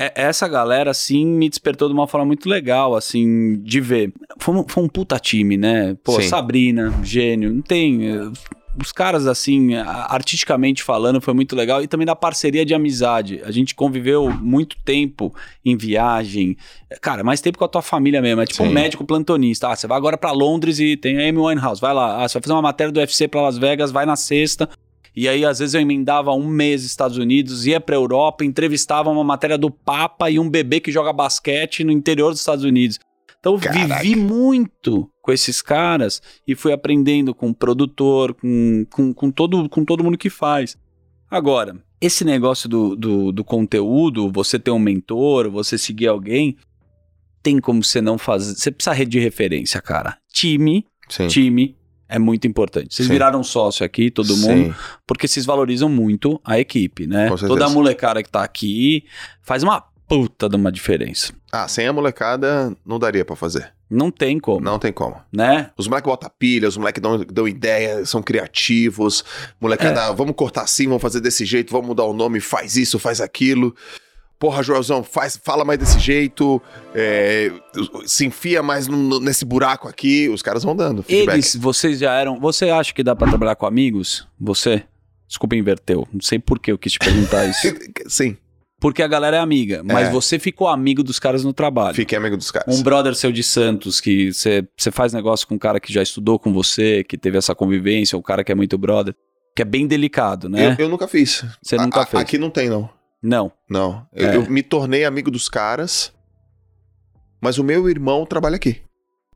É, essa galera, assim, me despertou de uma forma muito legal, assim, de ver. Foi um, foi um puta time, né? Pô, Sim. Sabrina, gênio, não tem os caras, assim, artisticamente falando, foi muito legal. E também da parceria de amizade. A gente conviveu muito tempo em viagem. Cara, mais tempo com a tua família mesmo. É tipo Sim. um médico plantonista. Ah, você vai agora para Londres e tem a Amy Winehouse. Vai lá. Ah, você vai fazer uma matéria do UFC para Las Vegas, vai na sexta. E aí, às vezes, eu emendava um mês Estados Unidos, ia pra Europa, entrevistava uma matéria do Papa e um bebê que joga basquete no interior dos Estados Unidos. Então Caraca. vivi muito com esses caras e fui aprendendo com o produtor, com, com, com, todo, com todo mundo que faz. Agora, esse negócio do, do, do conteúdo, você ter um mentor, você seguir alguém, tem como você não fazer. Você precisa de referência, cara. Time, Sim. time é muito importante. Vocês Sim. viraram sócio aqui, todo mundo, porque vocês valorizam muito a equipe, né? Toda a molecada que tá aqui faz uma puta de uma diferença. Ah, sem a molecada não daria para fazer. Não tem como. Não tem como. Né? Os moleques botam pilha, os moleques dão, dão ideia, são criativos. Molecada, é. vamos cortar assim, vamos fazer desse jeito, vamos mudar o nome, faz isso, faz aquilo. Porra, Joelzão, faz, fala mais desse jeito, é, se enfia mais no, nesse buraco aqui, os caras vão dando. Feedback. Eles, vocês já eram. Você acha que dá para trabalhar com amigos? Você? Desculpa, inverteu. Não sei por que eu quis te perguntar isso. Sim porque a galera é amiga. Mas é. você ficou amigo dos caras no trabalho. Fiquei amigo dos caras. Um brother seu de Santos, que você faz negócio com um cara que já estudou com você, que teve essa convivência, um cara que é muito brother, que é bem delicado, né? Eu, eu nunca fiz. Você nunca a, fez? Aqui não tem, não. Não. Não. É. Eu, eu me tornei amigo dos caras, mas o meu irmão trabalha aqui.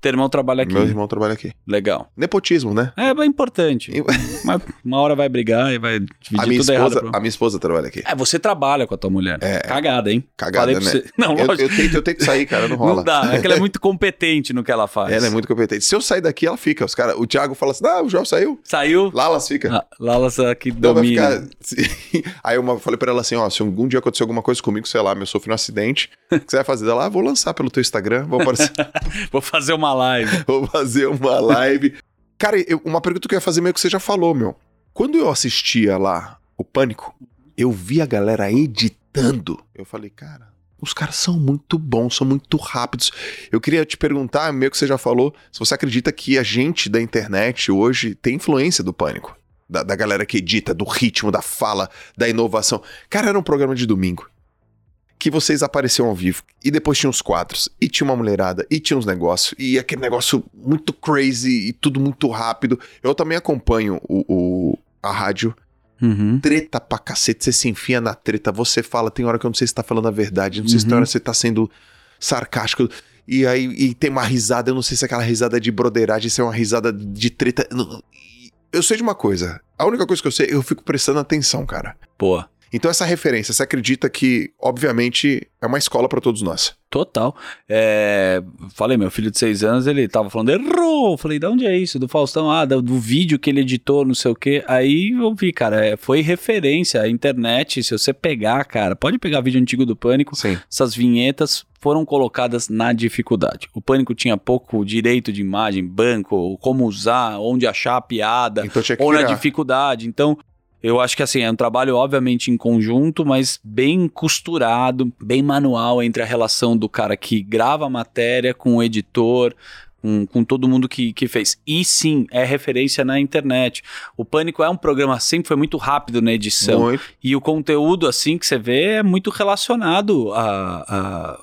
Teu irmão trabalha aqui. Meu irmão trabalha aqui. Legal. Nepotismo, né? É, é importante. Mas uma hora vai brigar e vai dividir a minha tudo esposa, errado. A minha esposa trabalha aqui. É, você trabalha com a tua mulher. É. Cagada, hein? Cagada, Falei né? Você... Não, eu, eu, tento, eu tento sair, cara, não rola. Não dá, é que ela é muito competente no que ela faz. Ela é muito competente. Se eu sair daqui, ela fica. Os cara, o Thiago fala assim, ah, o João saiu. Saiu. Lalas fica. Ah, Lalas aqui então domina. Ficar... Aí eu falei pra ela assim, ó, se algum dia acontecer alguma coisa comigo, sei lá, eu sofri um acidente, o que você vai fazer? Ela, ah, vou lançar pelo teu Instagram, vou aparecer. vou fazer uma live. vou fazer uma live. Cara, eu, uma pergunta que eu ia fazer meio que você já falou, meu. Quando eu assistia lá o Pânico, eu vi a galera editando. Eu falei, cara, os caras são muito bons, são muito rápidos. Eu queria te perguntar, meio que você já falou, se você acredita que a gente da internet hoje tem influência do pânico. Da, da galera que edita, do ritmo, da fala, da inovação. Cara, era um programa de domingo que vocês apareciam ao vivo. E depois tinha os quadros, e tinha uma mulherada, e tinha uns negócios, e aquele negócio muito crazy e tudo muito rápido. Eu também acompanho o, o a rádio. Uhum. Treta pra cacete, você se enfia na treta, você fala, tem hora que eu não sei se tá falando a verdade, não sei uhum. se tem hora que você tá sendo sarcástico. E aí e tem uma risada, eu não sei se é aquela risada de broderagem, se é uma risada de treta. Eu sei de uma coisa. A única coisa que eu sei, eu fico prestando atenção, cara. Pô. Então, essa referência, você acredita que, obviamente, é uma escola para todos nós? Total. É, falei, meu filho de seis anos, ele tava falando, errou. Falei, de onde é isso? Do Faustão? Ah, do, do vídeo que ele editou, não sei o quê. Aí eu vi, cara, é, foi referência. A internet, se você pegar, cara, pode pegar vídeo antigo do Pânico, Sim. essas vinhetas foram colocadas na dificuldade. O Pânico tinha pouco direito de imagem, banco, como usar, onde achar a piada, então, ou na dificuldade. Então, eu acho que assim, é um trabalho obviamente em conjunto, mas bem costurado, bem manual entre a relação do cara que grava a matéria com o editor, com, com, todo mundo que, que fez. E sim, é referência na internet. O Pânico é um programa sempre foi muito rápido na edição. Muito. E o conteúdo, assim, que você vê é muito relacionado a, a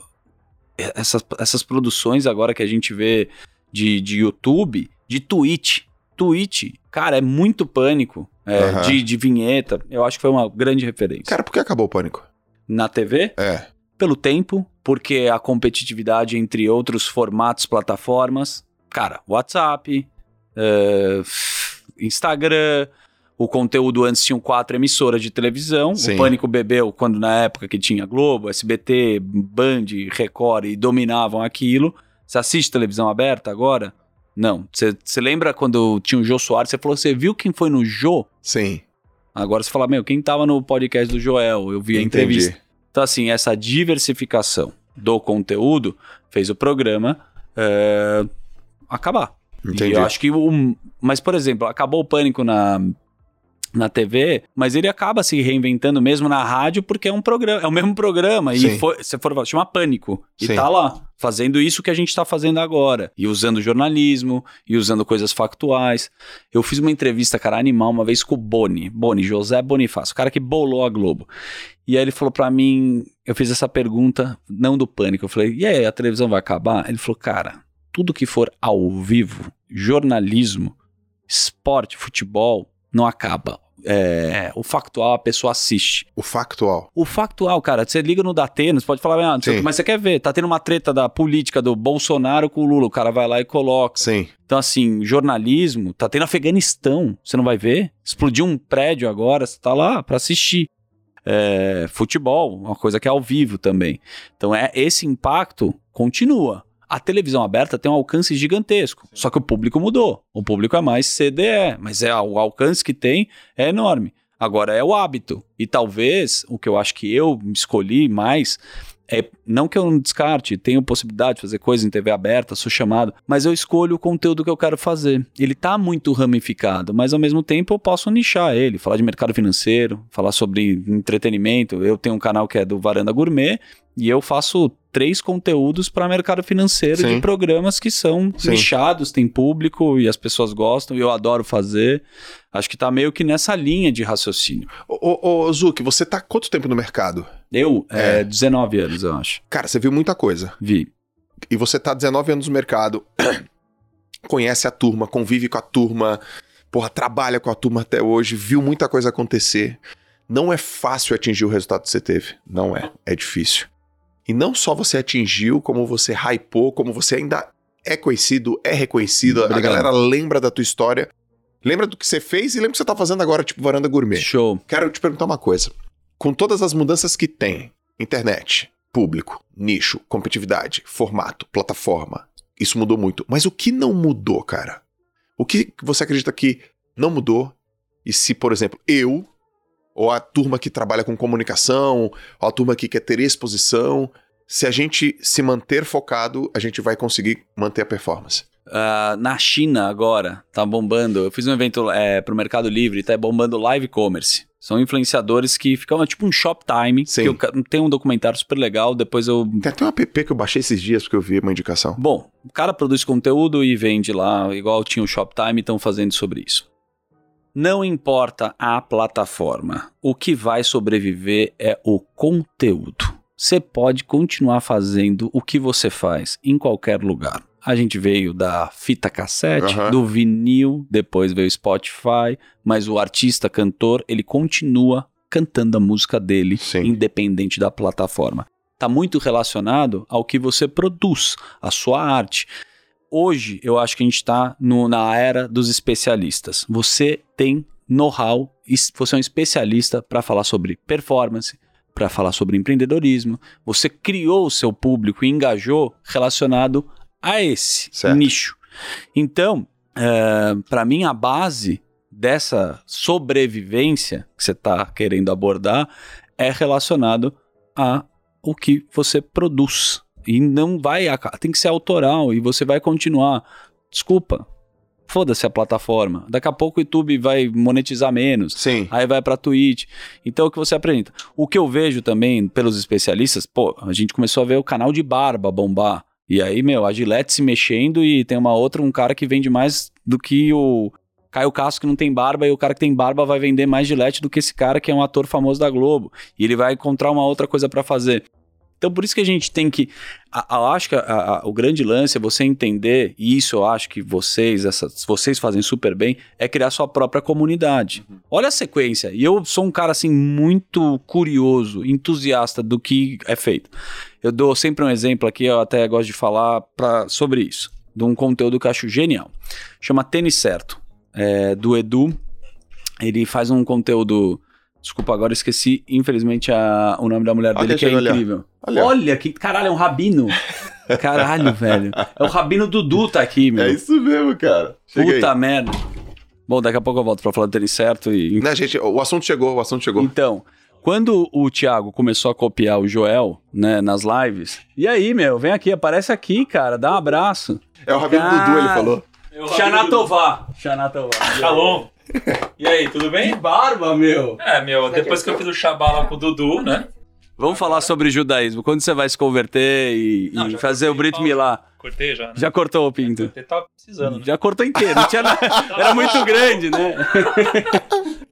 essas, essas produções agora que a gente vê de, de YouTube, de Twitch. Twitch, cara, é muito pânico é, uhum. de, de vinheta. Eu acho que foi uma grande referência. Cara, por que acabou o pânico? Na TV? É. Pelo tempo, porque a competitividade entre outros formatos, plataformas. Cara, WhatsApp, uh, Instagram, o conteúdo antes tinham quatro emissoras de televisão. Sim. O Pânico bebeu quando na época que tinha Globo, SBT, Band, Record e dominavam aquilo. Você assiste televisão aberta agora? Não. Você lembra quando tinha o Jô Soares? Você falou, você viu quem foi no Jô? Sim. Agora você fala, meu, quem tava no podcast do Joel? Eu vi a Entendi. entrevista. Então, assim, essa diversificação do conteúdo fez o programa é, acabar. Entendi. E eu acho que o. Mas, por exemplo, acabou o pânico na na TV, mas ele acaba se reinventando mesmo na rádio porque é um programa, é o mesmo programa Sim. e foi, você for chama Pânico e Sim. tá lá fazendo isso que a gente está fazendo agora e usando jornalismo e usando coisas factuais. Eu fiz uma entrevista, cara, animal uma vez com o Boni, Boni, José Bonifácio, o cara que bolou a Globo. E aí ele falou para mim, eu fiz essa pergunta não do Pânico, eu falei: "E aí, a televisão vai acabar?" Ele falou: "Cara, tudo que for ao vivo, jornalismo, esporte, futebol, não acaba. É, o factual a pessoa assiste. O factual. O factual, cara, você liga no Datena, você pode falar, ah, mas você quer ver, tá tendo uma treta da política do Bolsonaro com o Lula, o cara vai lá e coloca. Sim. Então, assim, jornalismo, tá tendo Afeganistão, você não vai ver? Explodiu um prédio agora, você tá lá para assistir. É, futebol, uma coisa que é ao vivo também. Então, é esse impacto continua. A televisão aberta tem um alcance gigantesco, só que o público mudou. O público é mais CDE, mas é o alcance que tem é enorme. Agora é o hábito. E talvez o que eu acho que eu escolhi mais é não que eu não descarte, tenho possibilidade de fazer coisa em TV aberta, sou chamado, mas eu escolho o conteúdo que eu quero fazer. Ele está muito ramificado, mas ao mesmo tempo eu posso nichar ele, falar de mercado financeiro, falar sobre entretenimento. Eu tenho um canal que é do Varanda Gourmet e eu faço três conteúdos para mercado financeiro Sim. de programas que são Sim. nichados, tem público e as pessoas gostam e eu adoro fazer. Acho que tá meio que nessa linha de raciocínio. Ô, ô, Zuki, você tá quanto tempo no mercado? Eu? É. é 19 anos, eu acho. Cara, você viu muita coisa. Vi. E você tá 19 anos no mercado, conhece a turma, convive com a turma, porra, trabalha com a turma até hoje, viu muita coisa acontecer. Não é fácil atingir o resultado que você teve. Não é. É difícil. E não só você atingiu, como você hypou, como você ainda é conhecido, é reconhecido, Obrigado. a galera lembra da tua história, lembra do que você fez e lembra o que você tá fazendo agora, tipo Varanda Gourmet. Show. Quero te perguntar uma coisa. Com todas as mudanças que tem, internet, público, nicho, competitividade, formato, plataforma, isso mudou muito. Mas o que não mudou, cara? O que você acredita que não mudou? E se, por exemplo, eu ou a turma que trabalha com comunicação, ou a turma que quer ter exposição, se a gente se manter focado, a gente vai conseguir manter a performance. Uh, na China agora, tá bombando. Eu fiz um evento é, pro Mercado Livre, tá bombando live commerce. São influenciadores que ficam é tipo um shoptime. Sim. eu, tem um documentário super legal, depois eu. Tem até um app que eu baixei esses dias porque eu vi uma indicação. Bom, o cara produz conteúdo e vende lá, igual tinha o Shoptime, estão fazendo sobre isso. Não importa a plataforma, o que vai sobreviver é o conteúdo. Você pode continuar fazendo o que você faz em qualquer lugar. A gente veio da fita cassete, uhum. do vinil, depois veio o Spotify, mas o artista, cantor, ele continua cantando a música dele, Sim. independente da plataforma. Está muito relacionado ao que você produz, a sua arte. Hoje, eu acho que a gente está na era dos especialistas. Você tem know-how, você é um especialista para falar sobre performance, para falar sobre empreendedorismo. Você criou o seu público e engajou relacionado a esse certo. nicho. Então, é, para mim, a base dessa sobrevivência que você está querendo abordar é relacionado a o que você produz. E não vai, tem que ser autoral e você vai continuar. Desculpa, foda-se a plataforma. Daqui a pouco o YouTube vai monetizar menos. Sim. Aí vai para Twitch. Então o que você apresenta? O que eu vejo também pelos especialistas, pô, a gente começou a ver o canal de barba bombar. E aí, meu, a Gillette se mexendo e tem uma outra, um cara que vende mais do que o Caio Castro que não tem barba e o cara que tem barba vai vender mais Gillette do que esse cara que é um ator famoso da Globo. E ele vai encontrar uma outra coisa para fazer. Então, por isso que a gente tem que. eu acho que a, a, o grande lance é você entender, e isso eu acho que vocês, essas, vocês fazem super bem, é criar sua própria comunidade. Uhum. Olha a sequência. E eu sou um cara, assim, muito curioso, entusiasta do que é feito. Eu dou sempre um exemplo aqui, eu até gosto de falar pra, sobre isso, de um conteúdo que eu acho genial. Chama Tênis Certo, é, do Edu. Ele faz um conteúdo Desculpa, agora esqueci, infelizmente, a, o nome da mulher dele, que é incrível. Olha. Olha, que caralho, é um rabino. Caralho, velho. É o rabino Dudu tá aqui, meu. É isso mesmo, cara. Cheguei. Puta merda. Bom, daqui a pouco eu volto pra falar do tênis certo e. Não, gente, o assunto chegou, o assunto chegou. Então, quando o Thiago começou a copiar o Joel, né, nas lives, e aí, meu, vem aqui, aparece aqui, cara, dá um abraço. É o rabino. Dudu, ele falou. Xanatová. Xanatová. Shalom. E aí, tudo bem? Que barba, meu. É, meu, depois que eu fiz o Shabá com o Dudu, né? Vamos falar sobre judaísmo. Quando você vai se converter e, Não, e fazer o Brit Milá? Cortei já, né? Já cortou o pinto? Cortei, tava precisando. Né? Já cortou inteiro. Não tinha nada. Era muito grande, né?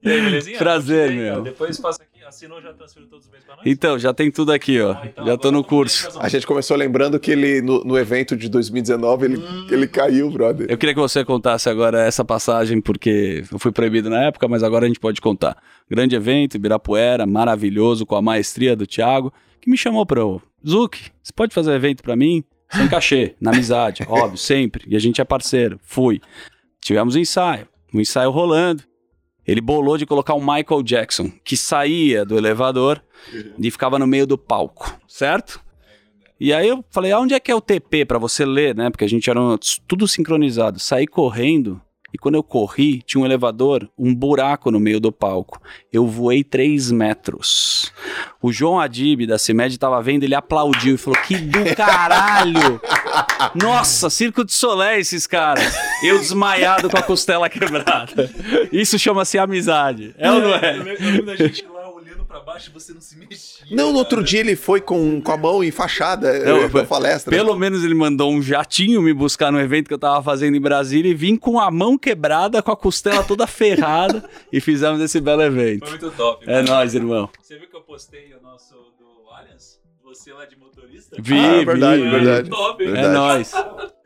E aí, belezinha? Prazer, meu. Depois passa aqui, assinou, já transferiu todos os meses pra nós? Então, já tem tudo aqui, ó. Ah, então, já tô no curso. A gente começou lembrando que ele, no, no evento de 2019, ele, hum. ele caiu, brother. Eu queria que você contasse agora essa passagem, porque eu fui proibido na época, mas agora a gente pode contar. Grande evento, Ibirapuera, maravilhoso, com a maestria do Thiago, que me chamou para o Zuc, você pode fazer evento para mim? Sem cachê, na amizade, óbvio, sempre. E a gente é parceiro. Fui. Tivemos um ensaio. Um ensaio rolando. Ele bolou de colocar o Michael Jackson, que saía do elevador e ficava no meio do palco, certo? E aí eu falei, aonde é que é o TP para você ler, né? Porque a gente era tudo sincronizado. Saí correndo e quando eu corri, tinha um elevador, um buraco no meio do palco. Eu voei 3 metros. O João Adib da CIMED tava vendo, ele aplaudiu e falou: Que do caralho! Nossa, Circo de Solé esses caras. Eu desmaiado com a costela quebrada. Isso chama-se amizade. É ou não é? Eu lembro da gente lá pra baixo e você não se mexia. Não, no outro dia ele foi com, com a mão enfaixada não, na palestra. Pelo menos ele mandou um jatinho me buscar no evento que eu tava fazendo em Brasília e vim com a mão quebrada, com a costela toda ferrada e fizemos esse belo evento. Foi muito top. É nóis, irmão. Você viu que eu postei o nosso do Allianz? Você lá de motorista? Vi, ah, verdade, vi. verdade. Top, é nóis.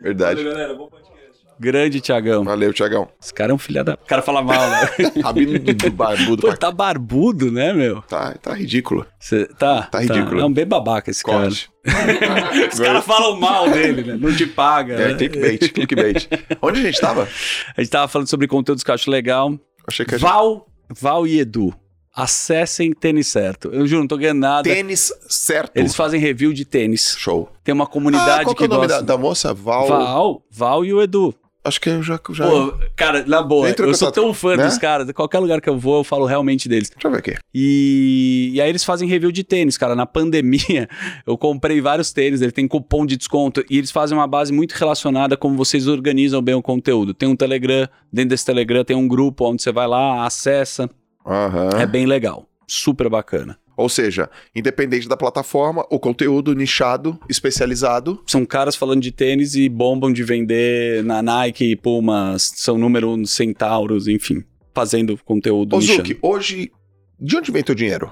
Verdade. Valeu, galera. Bom podcast. Grande Tiagão. Valeu, Tiagão. Esse cara é um filho da. O cara fala mal, né? Rabino do, do barbudo. Pô, tá barbudo, né, meu? Tá, tá ridículo. Cê, tá, tá ridículo. Tá. É um bem babaca esse Corte. cara. Os caras falam mal dele, né? Não te paga. É, né? clickbait, clickbait. Onde a gente tava? A gente tava falando sobre conteúdos que eu acho legal. Achei que a gente... Val, Val e Edu. Acessem Tênis Certo. Eu juro, não tô ganhando nada. Tênis Certo. Eles fazem review de tênis. Show. Tem uma comunidade ah, qual que, é o nome gosta... da, da, moça? Val. Val, Val e o Edu. Acho que eu já. já... Pô, cara, na boa, eu sou tão fã né? dos caras, qualquer lugar que eu vou, eu falo realmente deles. Deixa eu ver aqui. E, e aí eles fazem review de tênis, cara. Na pandemia, eu comprei vários tênis, ele tem cupom de desconto e eles fazem uma base muito relacionada como vocês organizam bem o conteúdo. Tem um Telegram, dentro desse Telegram tem um grupo onde você vai lá, acessa. Uhum. É bem legal. Super bacana. Ou seja, independente da plataforma, o conteúdo nichado, especializado. São caras falando de tênis e bombam de vender na Nike, Pumas, são número centauros, enfim, fazendo conteúdo Ô, Zuki, hoje, de onde vem teu dinheiro?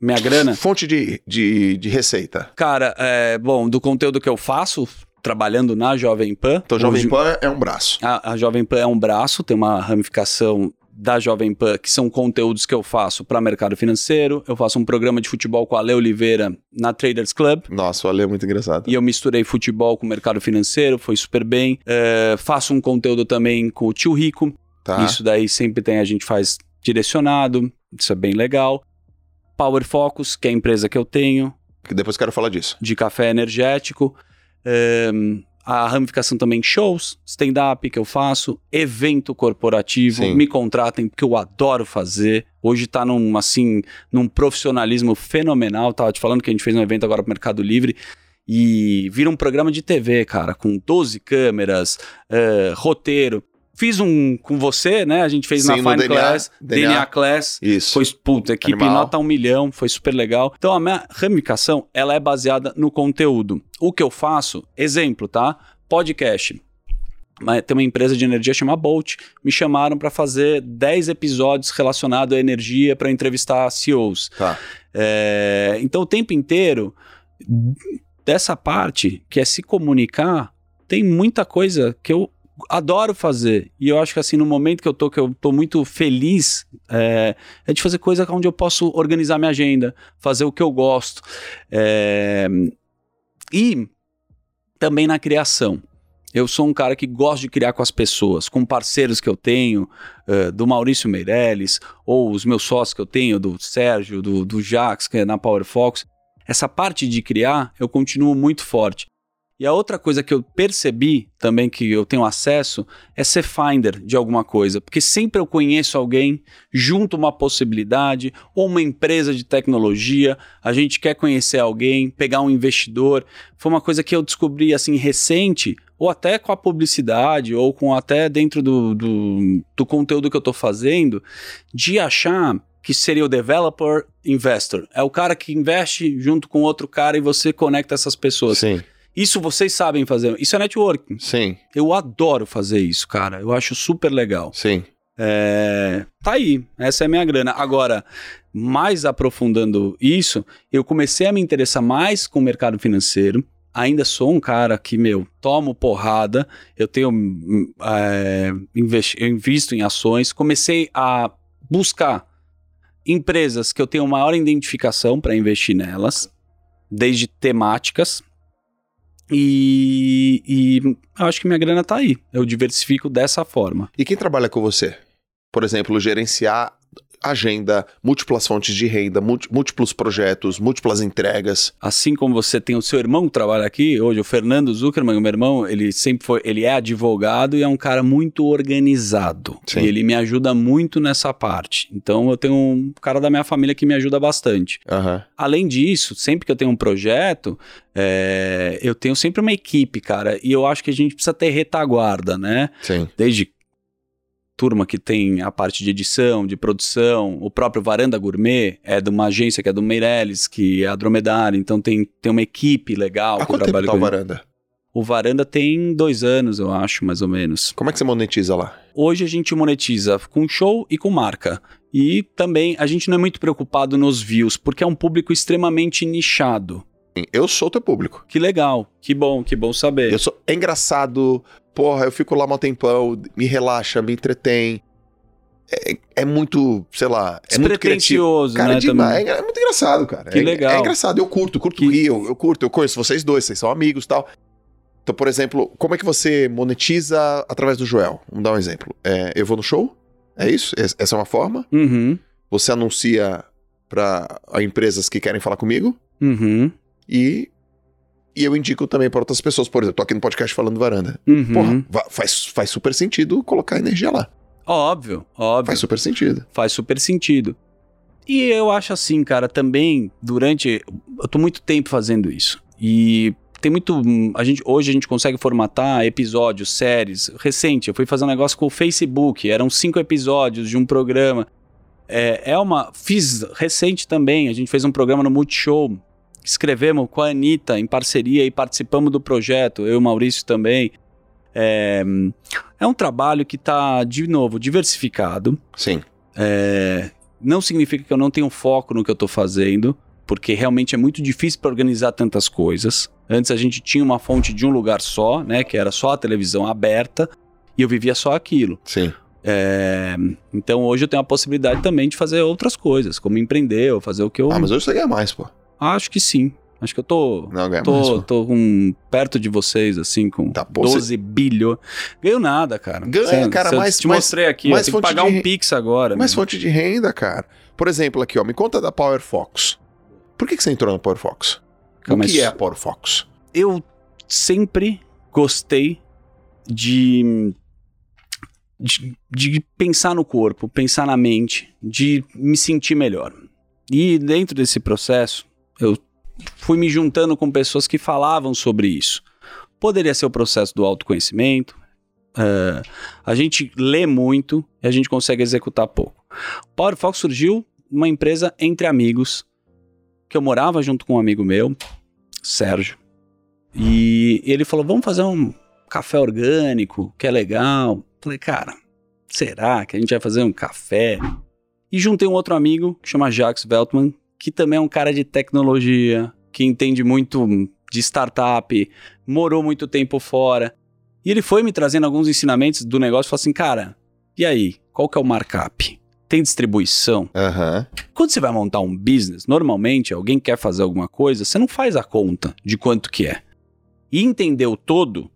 Minha grana? Fonte de, de, de receita. Cara, é, bom, do conteúdo que eu faço, trabalhando na Jovem Pan. Então, Jovem Pan é um braço. A, a Jovem Pan é um braço, tem uma ramificação da Jovem Pan, que são conteúdos que eu faço para mercado financeiro. Eu faço um programa de futebol com a Ale Oliveira na Traders Club. Nossa, o Ale é muito engraçado. E eu misturei futebol com mercado financeiro, foi super bem. É, faço um conteúdo também com o Tio Rico. Tá. Isso daí sempre tem, a gente faz direcionado, isso é bem legal. Power Focus, que é a empresa que eu tenho. Que depois quero falar disso. De café energético. É, a ramificação também shows, stand-up que eu faço, evento corporativo, Sim. me contratem porque eu adoro fazer. Hoje tá num, assim, num profissionalismo fenomenal. Tava te falando que a gente fez um evento agora pro Mercado Livre e vira um programa de TV, cara, com 12 câmeras, uh, roteiro. Fiz um com você, né? A gente fez Sim, na Fine DNA, Class, DNA, DNA, Class. Isso. Foi, puta, equipe Animal. nota um milhão, foi super legal. Então a minha ramificação, ela é baseada no conteúdo. O que eu faço, exemplo, tá? Podcast. Tem uma empresa de energia chamada Bolt, me chamaram para fazer 10 episódios relacionados à energia para entrevistar CEOs. Tá. É, então o tempo inteiro, dessa parte, que é se comunicar, tem muita coisa que eu adoro fazer. E eu acho que assim, no momento que eu tô, que eu tô muito feliz, é, é de fazer coisa onde eu posso organizar minha agenda, fazer o que eu gosto. É, e também na criação. Eu sou um cara que gosta de criar com as pessoas, com parceiros que eu tenho, uh, do Maurício Meirelles, ou os meus sócios que eu tenho, do Sérgio, do, do Jax, que é na Power Fox. Essa parte de criar, eu continuo muito forte. E a outra coisa que eu percebi também que eu tenho acesso é ser finder de alguma coisa, porque sempre eu conheço alguém, junto uma possibilidade ou uma empresa de tecnologia, a gente quer conhecer alguém, pegar um investidor. Foi uma coisa que eu descobri assim recente, ou até com a publicidade, ou com até dentro do, do, do conteúdo que eu estou fazendo, de achar que seria o developer investor. É o cara que investe junto com outro cara e você conecta essas pessoas. Sim. Isso vocês sabem fazer. Isso é networking. Sim. Eu adoro fazer isso, cara. Eu acho super legal. Sim. É... Tá aí. Essa é a minha grana. Agora, mais aprofundando isso, eu comecei a me interessar mais com o mercado financeiro. Ainda sou um cara que, meu, tomo porrada. Eu tenho. É, investi eu invisto em ações. Comecei a buscar empresas que eu tenho maior identificação para investir nelas, desde temáticas e, e acho que minha grana tá aí. Eu diversifico dessa forma. E quem trabalha com você? Por exemplo, gerenciar agenda, múltiplas fontes de renda, múltiplos projetos, múltiplas entregas. Assim como você tem o seu irmão que trabalha aqui, hoje o Fernando Zuckerman, o meu irmão, ele sempre foi, ele é advogado e é um cara muito organizado. Sim. E ele me ajuda muito nessa parte. Então eu tenho um cara da minha família que me ajuda bastante. Uhum. Além disso, sempre que eu tenho um projeto, é, eu tenho sempre uma equipe, cara, e eu acho que a gente precisa ter retaguarda, né? Sim. Desde turma que tem a parte de edição, de produção, o próprio Varanda Gourmet é de uma agência que é do Meirelles, que é a Dromedário, então tem, tem uma equipe legal Há que trabalha tempo tá o Varanda? O Varanda tem dois anos, eu acho, mais ou menos. Como é que você monetiza lá? Hoje a gente monetiza com show e com marca. E também a gente não é muito preocupado nos views, porque é um público extremamente nichado. Eu sou teu público. Que legal, que bom, que bom saber. Eu sou é engraçado, porra, eu fico lá um tempão, me relaxa, me entretém. É, é muito, sei lá, é muito criativo. Cara, né, demais, é, é, muito engraçado, cara. Que é, legal. É engraçado, eu curto, curto que... rir, eu, eu curto, eu conheço vocês dois, vocês são amigos e tal. Então, por exemplo, como é que você monetiza através do Joel? Vamos dar um exemplo. É, eu vou no show, é isso? Essa é uma forma. Uhum. Você anuncia para empresas que querem falar comigo. Uhum. E E eu indico também para outras pessoas. Por exemplo, tô aqui no podcast falando varanda. Uhum. Porra, faz, faz super sentido colocar energia lá. Óbvio, óbvio. Faz super sentido. Faz super sentido. E eu acho assim, cara, também durante. Eu tô muito tempo fazendo isso. E tem muito. A gente, hoje a gente consegue formatar episódios, séries. Recente, eu fui fazer um negócio com o Facebook. Eram cinco episódios de um programa. É, é uma. Fiz recente também. A gente fez um programa no Multishow. Escrevemos com a Anitta em parceria e participamos do projeto. Eu e o Maurício também. É, é um trabalho que está, de novo, diversificado. Sim. É, não significa que eu não tenho foco no que eu estou fazendo, porque realmente é muito difícil para organizar tantas coisas. Antes a gente tinha uma fonte de um lugar só, né, que era só a televisão aberta, e eu vivia só aquilo. Sim. É, então hoje eu tenho a possibilidade também de fazer outras coisas, como empreender ou fazer o que eu. Ah, mas hoje você ganha mais, pô. Acho que sim. Acho que eu tô. Não, ganha tô, mais, tô com, perto de vocês, assim, com tá, pô, 12 você... bilhões. Ganho nada, cara. Ganha, cara, mas. mais. Te mais, mostrei aqui, mais eu tenho que pagar de... um Pix agora. Mais fonte de renda, cara. Por exemplo, aqui, ó, me conta da Power Fox. Por que, que você entrou na Power Fox? o que é a Power Fox? Eu sempre gostei de, de, de pensar no corpo, pensar na mente, de me sentir melhor. E dentro desse processo, eu fui me juntando com pessoas que falavam sobre isso. Poderia ser o processo do autoconhecimento. Uh, a gente lê muito e a gente consegue executar pouco. Power Fox surgiu uma empresa entre amigos que eu morava junto com um amigo meu, Sérgio. E ele falou: "Vamos fazer um café orgânico, que é legal". Falei: "Cara, será que a gente vai fazer um café?" E juntei um outro amigo que chama Jacques Veltman, que também é um cara de tecnologia, que entende muito de startup, morou muito tempo fora. E ele foi me trazendo alguns ensinamentos do negócio e falou assim: cara, e aí? Qual que é o markup? Tem distribuição? Uhum. Quando você vai montar um business, normalmente alguém quer fazer alguma coisa, você não faz a conta de quanto que é. E entender o todo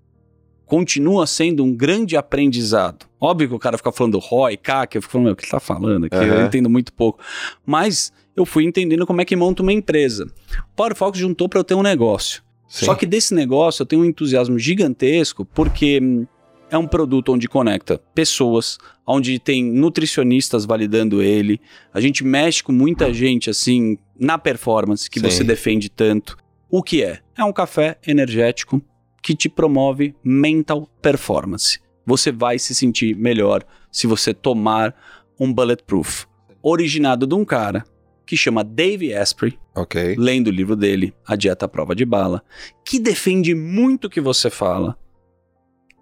continua sendo um grande aprendizado. Óbvio que o cara fica falando ROI, CAC, eu fico falando, o que ele tá falando aqui? Uhum. Eu entendo muito pouco. Mas eu fui entendendo como é que monta uma empresa. O Power Fox juntou para eu ter um negócio. Sim. Só que desse negócio eu tenho um entusiasmo gigantesco porque hum, é um produto onde conecta pessoas, onde tem nutricionistas validando ele. A gente mexe com muita gente assim na performance que Sim. você defende tanto. O que é? É um café energético que te promove mental performance. Você vai se sentir melhor se você tomar um bulletproof originado de um cara que chama Dave Asprey, okay. lendo o livro dele, A Dieta à Prova de Bala, que defende muito o que você fala.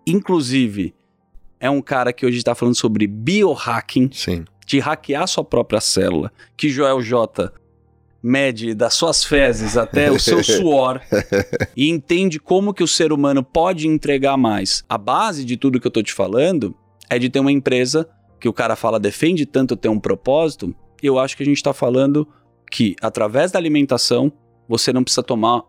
Inclusive, é um cara que hoje está falando sobre biohacking, Sim. de hackear sua própria célula, que Joel J mede das suas fezes até o seu suor e entende como que o ser humano pode entregar mais. A base de tudo que eu estou te falando é de ter uma empresa que o cara fala defende tanto ter um propósito eu acho que a gente está falando que através da alimentação você não precisa tomar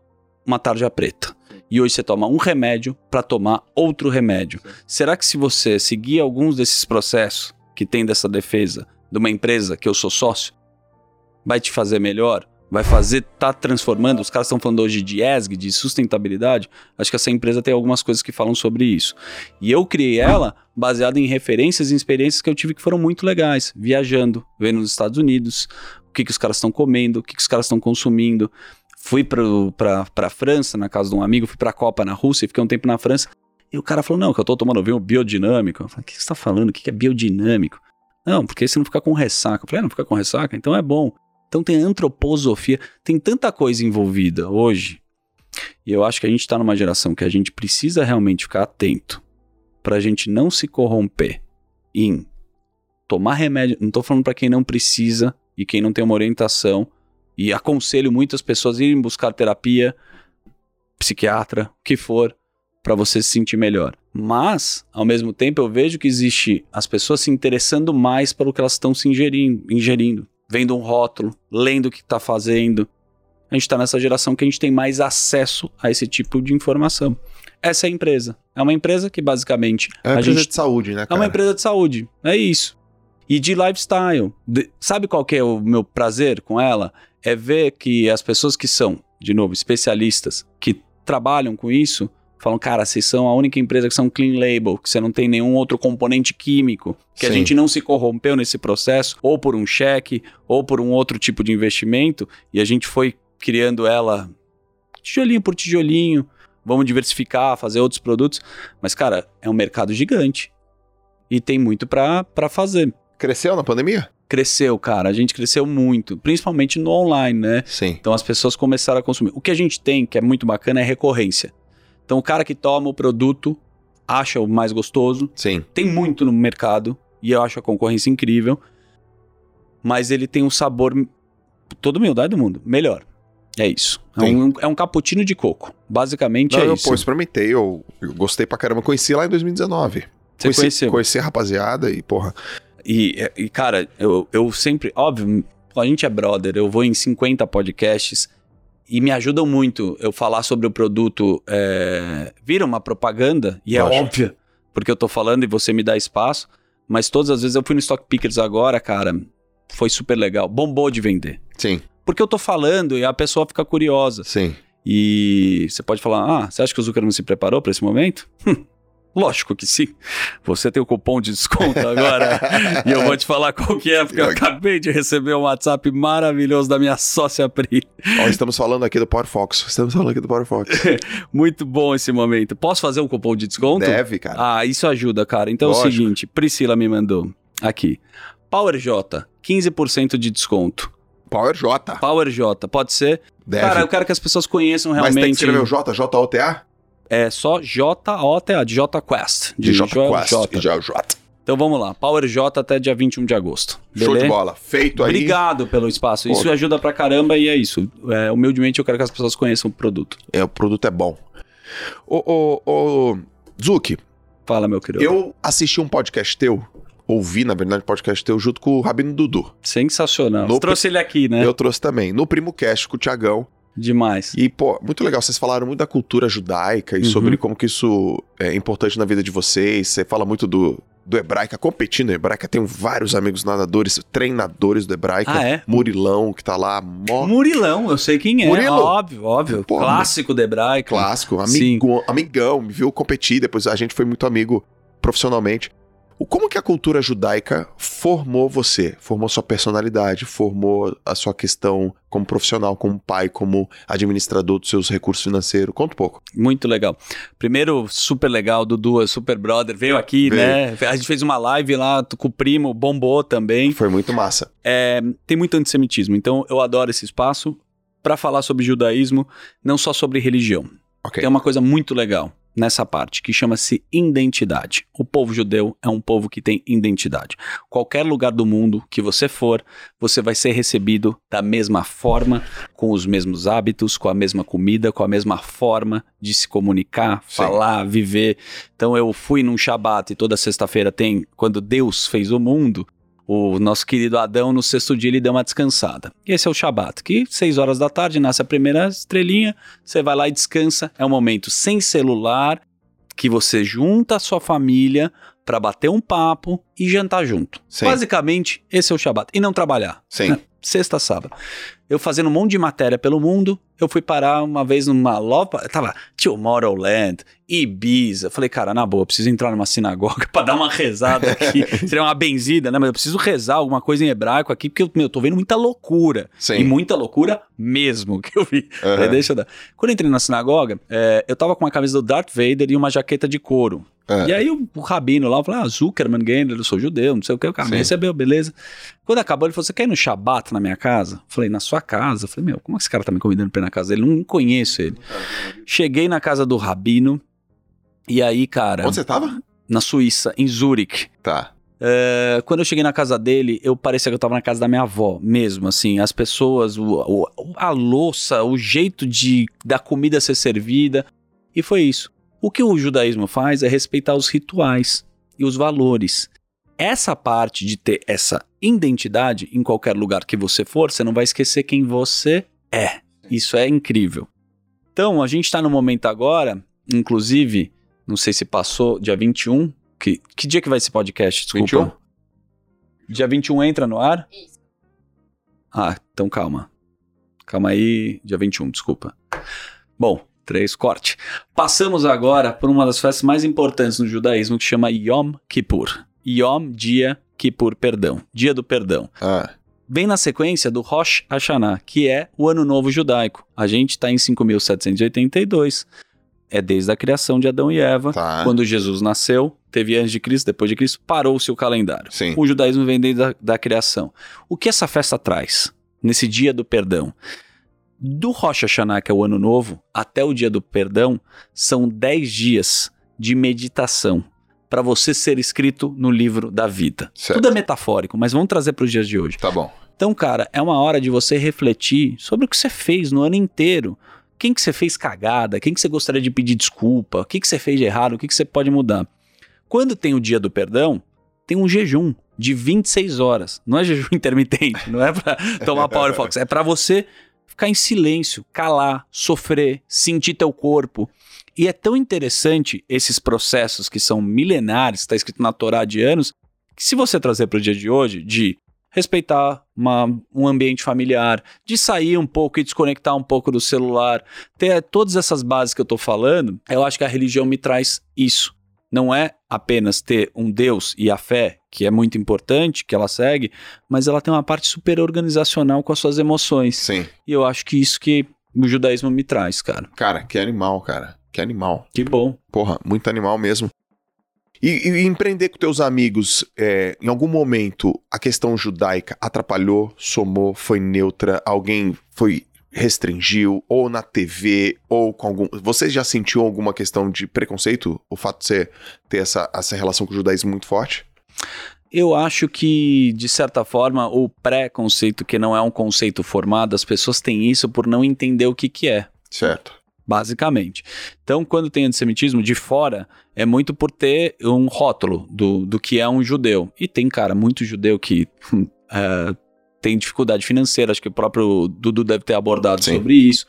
uma tarja preta. E hoje você toma um remédio para tomar outro remédio. Será que se você seguir alguns desses processos que tem dessa defesa de uma empresa que eu sou sócio, vai te fazer melhor? Vai fazer, tá transformando? Os caras estão falando hoje de ESG, de sustentabilidade. Acho que essa empresa tem algumas coisas que falam sobre isso. E eu criei ela baseada em referências e experiências que eu tive que foram muito legais. Viajando, vendo nos Estados Unidos, o que, que os caras estão comendo, o que, que os caras estão consumindo. Fui para a França, na casa de um amigo, fui para a Copa na Rússia, fiquei um tempo na França. E o cara falou: Não, que eu estou tomando vinho biodinâmico. Eu falei: O que você está falando? O que é biodinâmico? Não, porque você não fica com ressaca. Eu falei: ah, Não fica com ressaca? Então é bom. Então tem antroposofia, tem tanta coisa envolvida hoje. E eu acho que a gente está numa geração que a gente precisa realmente ficar atento para a gente não se corromper em tomar remédio. Não estou falando para quem não precisa e quem não tem uma orientação. E aconselho muitas pessoas a irem buscar terapia, psiquiatra, o que for, para você se sentir melhor. Mas, ao mesmo tempo, eu vejo que existe as pessoas se interessando mais pelo que elas estão se ingerindo, ingerindo, vendo um rótulo, lendo o que está fazendo. A gente está nessa geração que a gente tem mais acesso a esse tipo de informação essa é a empresa. É uma empresa que basicamente. É uma empresa gente... de saúde, né? Cara? É uma empresa de saúde. É isso. E de lifestyle. De... Sabe qual que é o meu prazer com ela? É ver que as pessoas que são, de novo, especialistas, que trabalham com isso falam, cara, vocês são a única empresa que são clean label, que você não tem nenhum outro componente químico, que Sim. a gente não se corrompeu nesse processo, ou por um cheque, ou por um outro tipo de investimento, e a gente foi criando ela tijolinho por tijolinho, vamos diversificar, fazer outros produtos. Mas, cara, é um mercado gigante. E tem muito para fazer. Cresceu na pandemia? Cresceu, cara. A gente cresceu muito, principalmente no online, né? Sim. Então as pessoas começaram a consumir. O que a gente tem, que é muito bacana, é recorrência. Então o cara que toma o produto acha o mais gostoso. Sim. Tem muito no mercado e eu acho a concorrência incrível. Mas ele tem um sabor, toda humildade do mundo, melhor. É isso. É um, é um, cappuccino de coco. Basicamente Não, é eu, isso. Pô, experimentei, eu, eu gostei pra caramba. Conheci lá em 2019. Você conheci, conheceu? Conheci a rapaziada e, porra. E, e cara, eu, eu sempre, óbvio, a gente é brother, eu vou em 50 podcasts e me ajudam muito eu falar sobre o produto. É, vira uma propaganda, e é óbvia, porque eu tô falando e você me dá espaço. Mas todas as vezes eu fui no Stock Pickers agora, cara, foi super legal. Bombou de vender. Sim. Porque eu tô falando e a pessoa fica curiosa. Sim. E você pode falar: ah, você acha que o Zuckerman se preparou para esse momento? Hum, lógico que sim. Você tem o cupom de desconto agora. e eu vou te falar qual que é, porque eu acabei de receber um WhatsApp maravilhoso da minha sócia Pri. Ó, estamos falando aqui do Power Fox. Estamos falando aqui do Power Fox. Muito bom esse momento. Posso fazer um cupom de desconto? Deve, cara. Ah, isso ajuda, cara. Então lógico. é o seguinte: Priscila me mandou aqui. Power J, 15% de desconto. Power J. Power J, pode ser. Deve. Cara, eu quero que as pessoas conheçam realmente. Mas tem que escrever o J, J-O-T-A? É só J-O-T-A, de J Quest. De, de J Quest. J. J. J. Então vamos lá, Power J até dia 21 de agosto. Beleza? Show de bola. Feito aí. Obrigado pelo espaço. Pô. Isso ajuda pra caramba e é isso. É, humildemente eu quero que as pessoas conheçam o produto. É, o produto é bom. Ô, ô, ô, Zuki. Fala, meu querido. Eu assisti um podcast teu ouvi, na verdade, podcast teu junto com o Rabino Dudu. Sensacional. No Você trouxe ele aqui, né? Eu trouxe também. No Primo Cast com o Tiagão. Demais. E, pô, muito legal. Vocês falaram muito da cultura judaica e uhum. sobre como que isso é importante na vida de vocês. Você fala muito do, do Hebraica, competindo no Hebraica. Tenho vários amigos nadadores, treinadores do Hebraica. Ah, é? Murilão, que tá lá. Mó... Murilão, eu sei quem é. Murilo. Óbvio, óbvio. Pô, clássico do Hebraica. Clássico, amigo, amigão. Me viu competir, depois a gente foi muito amigo profissionalmente. Como que a cultura judaica formou você, formou sua personalidade, formou a sua questão como profissional, como pai, como administrador dos seus recursos financeiros? Conta um pouco. Muito legal. Primeiro, super legal, Dudu, é super brother, veio aqui, veio. né? A gente fez uma live lá com o primo, bombou também. Foi muito massa. É, tem muito antissemitismo, então eu adoro esse espaço para falar sobre judaísmo, não só sobre religião. Okay. Tem uma coisa muito legal nessa parte, que chama-se identidade. O povo judeu é um povo que tem identidade. Qualquer lugar do mundo que você for, você vai ser recebido da mesma forma, com os mesmos hábitos, com a mesma comida, com a mesma forma de se comunicar, Sim. falar, viver. Então eu fui num Shabat e toda sexta-feira tem, quando Deus fez o mundo, o nosso querido Adão, no sexto dia, ele deu uma descansada. E esse é o Shabat, que seis horas da tarde nasce a primeira estrelinha, você vai lá e descansa. É um momento sem celular, que você junta a sua família para bater um papo e jantar junto. Sim. Basicamente, esse é o Shabat. E não trabalhar. Sim. Sexta, sábado. Eu fazendo um monte de matéria pelo mundo, eu fui parar uma vez numa loja, tava Tomorrowland, Ibiza. Falei, cara, na boa, eu preciso entrar numa sinagoga para dar uma rezada aqui. Seria uma benzida, né? Mas eu preciso rezar alguma coisa em hebraico aqui, porque eu, meu, tô vendo muita loucura. Sim. E muita loucura mesmo que eu vi. Uhum. É, deixa eu dar. Quando eu entrei na sinagoga, é, eu tava com uma camisa do Darth Vader e uma jaqueta de couro. É. E aí o, o, rabino lá falou: Ah, Zuckerman Gander, eu sou judeu, não sei o que. O cara me recebeu, beleza. Quando acabou, ele falou: Você quer ir no Shabat na minha casa? Falei, na sua casa. Falei, meu, como é que esse cara tá me convidando pra ir na casa dele? Não conheço ele. Cheguei na casa do rabino. E aí, cara. Onde você tava? Na Suíça, em Zurich. Tá. Uh, quando eu cheguei na casa dele, eu parecia que eu tava na casa da minha avó, mesmo, assim, as pessoas, o, o, a louça, o jeito de da comida ser servida, e foi isso. O que o judaísmo faz é respeitar os rituais e os valores. Essa parte de ter essa identidade em qualquer lugar que você for, você não vai esquecer quem você é. Isso é incrível. Então, a gente está no momento agora, inclusive, não sei se passou, dia 21. Que, que dia que vai esse podcast? Desculpa. 21? Dia 21 entra no ar? Isso. Ah, então calma. Calma aí, dia 21, desculpa. Bom, três, corte. Passamos agora por uma das festas mais importantes no judaísmo que chama Yom Kippur. Yom, dia, Kippur, perdão. Dia do perdão. Ah. Vem na sequência do Rosh Hashanah, que é o Ano Novo Judaico. A gente está em 5782. É desde a criação de Adão e Eva, tá. quando Jesus nasceu, teve antes de Cristo, depois de Cristo, parou-se o calendário. Sim. O judaísmo vem desde a da criação. O que essa festa traz? Nesse dia do perdão. Do Rosh Hashanah, que é o ano novo, até o dia do perdão, são 10 dias de meditação para você ser escrito no livro da vida. Certo. Tudo é metafórico, mas vamos trazer para os dias de hoje. Tá bom. Então, cara, é uma hora de você refletir sobre o que você fez no ano inteiro. Quem que você fez cagada? Quem que você gostaria de pedir desculpa? O que que você fez de errado? O que que você pode mudar? Quando tem o dia do perdão, tem um jejum de 26 horas. Não é jejum intermitente, não é para tomar Power Fox, é para você ficar em silêncio, calar, sofrer, sentir teu corpo. E é tão interessante esses processos que são milenares, está escrito na Torá de anos, que se você trazer para o dia de hoje, de respeitar uma, um ambiente familiar, de sair um pouco e desconectar um pouco do celular, ter todas essas bases que eu estou falando, eu acho que a religião me traz isso. Não é apenas ter um Deus e a fé, que é muito importante, que ela segue, mas ela tem uma parte super organizacional com as suas emoções. Sim. E eu acho que isso que o judaísmo me traz, cara. Cara, que animal, cara. Que animal. Que bom. Porra, muito animal mesmo. E, e empreender com teus amigos, é, em algum momento, a questão judaica atrapalhou, somou, foi neutra, alguém foi restringiu, ou na TV, ou com algum. Você já sentiu alguma questão de preconceito? O fato de você ter essa, essa relação com o judaísmo muito forte? Eu acho que, de certa forma, o pré-conceito, que não é um conceito formado, as pessoas têm isso por não entender o que, que é. Certo basicamente. Então, quando tem antissemitismo de fora, é muito por ter um rótulo do, do que é um judeu. E tem, cara, muito judeu que é, tem dificuldade financeira, acho que o próprio Dudu deve ter abordado Sim. sobre isso.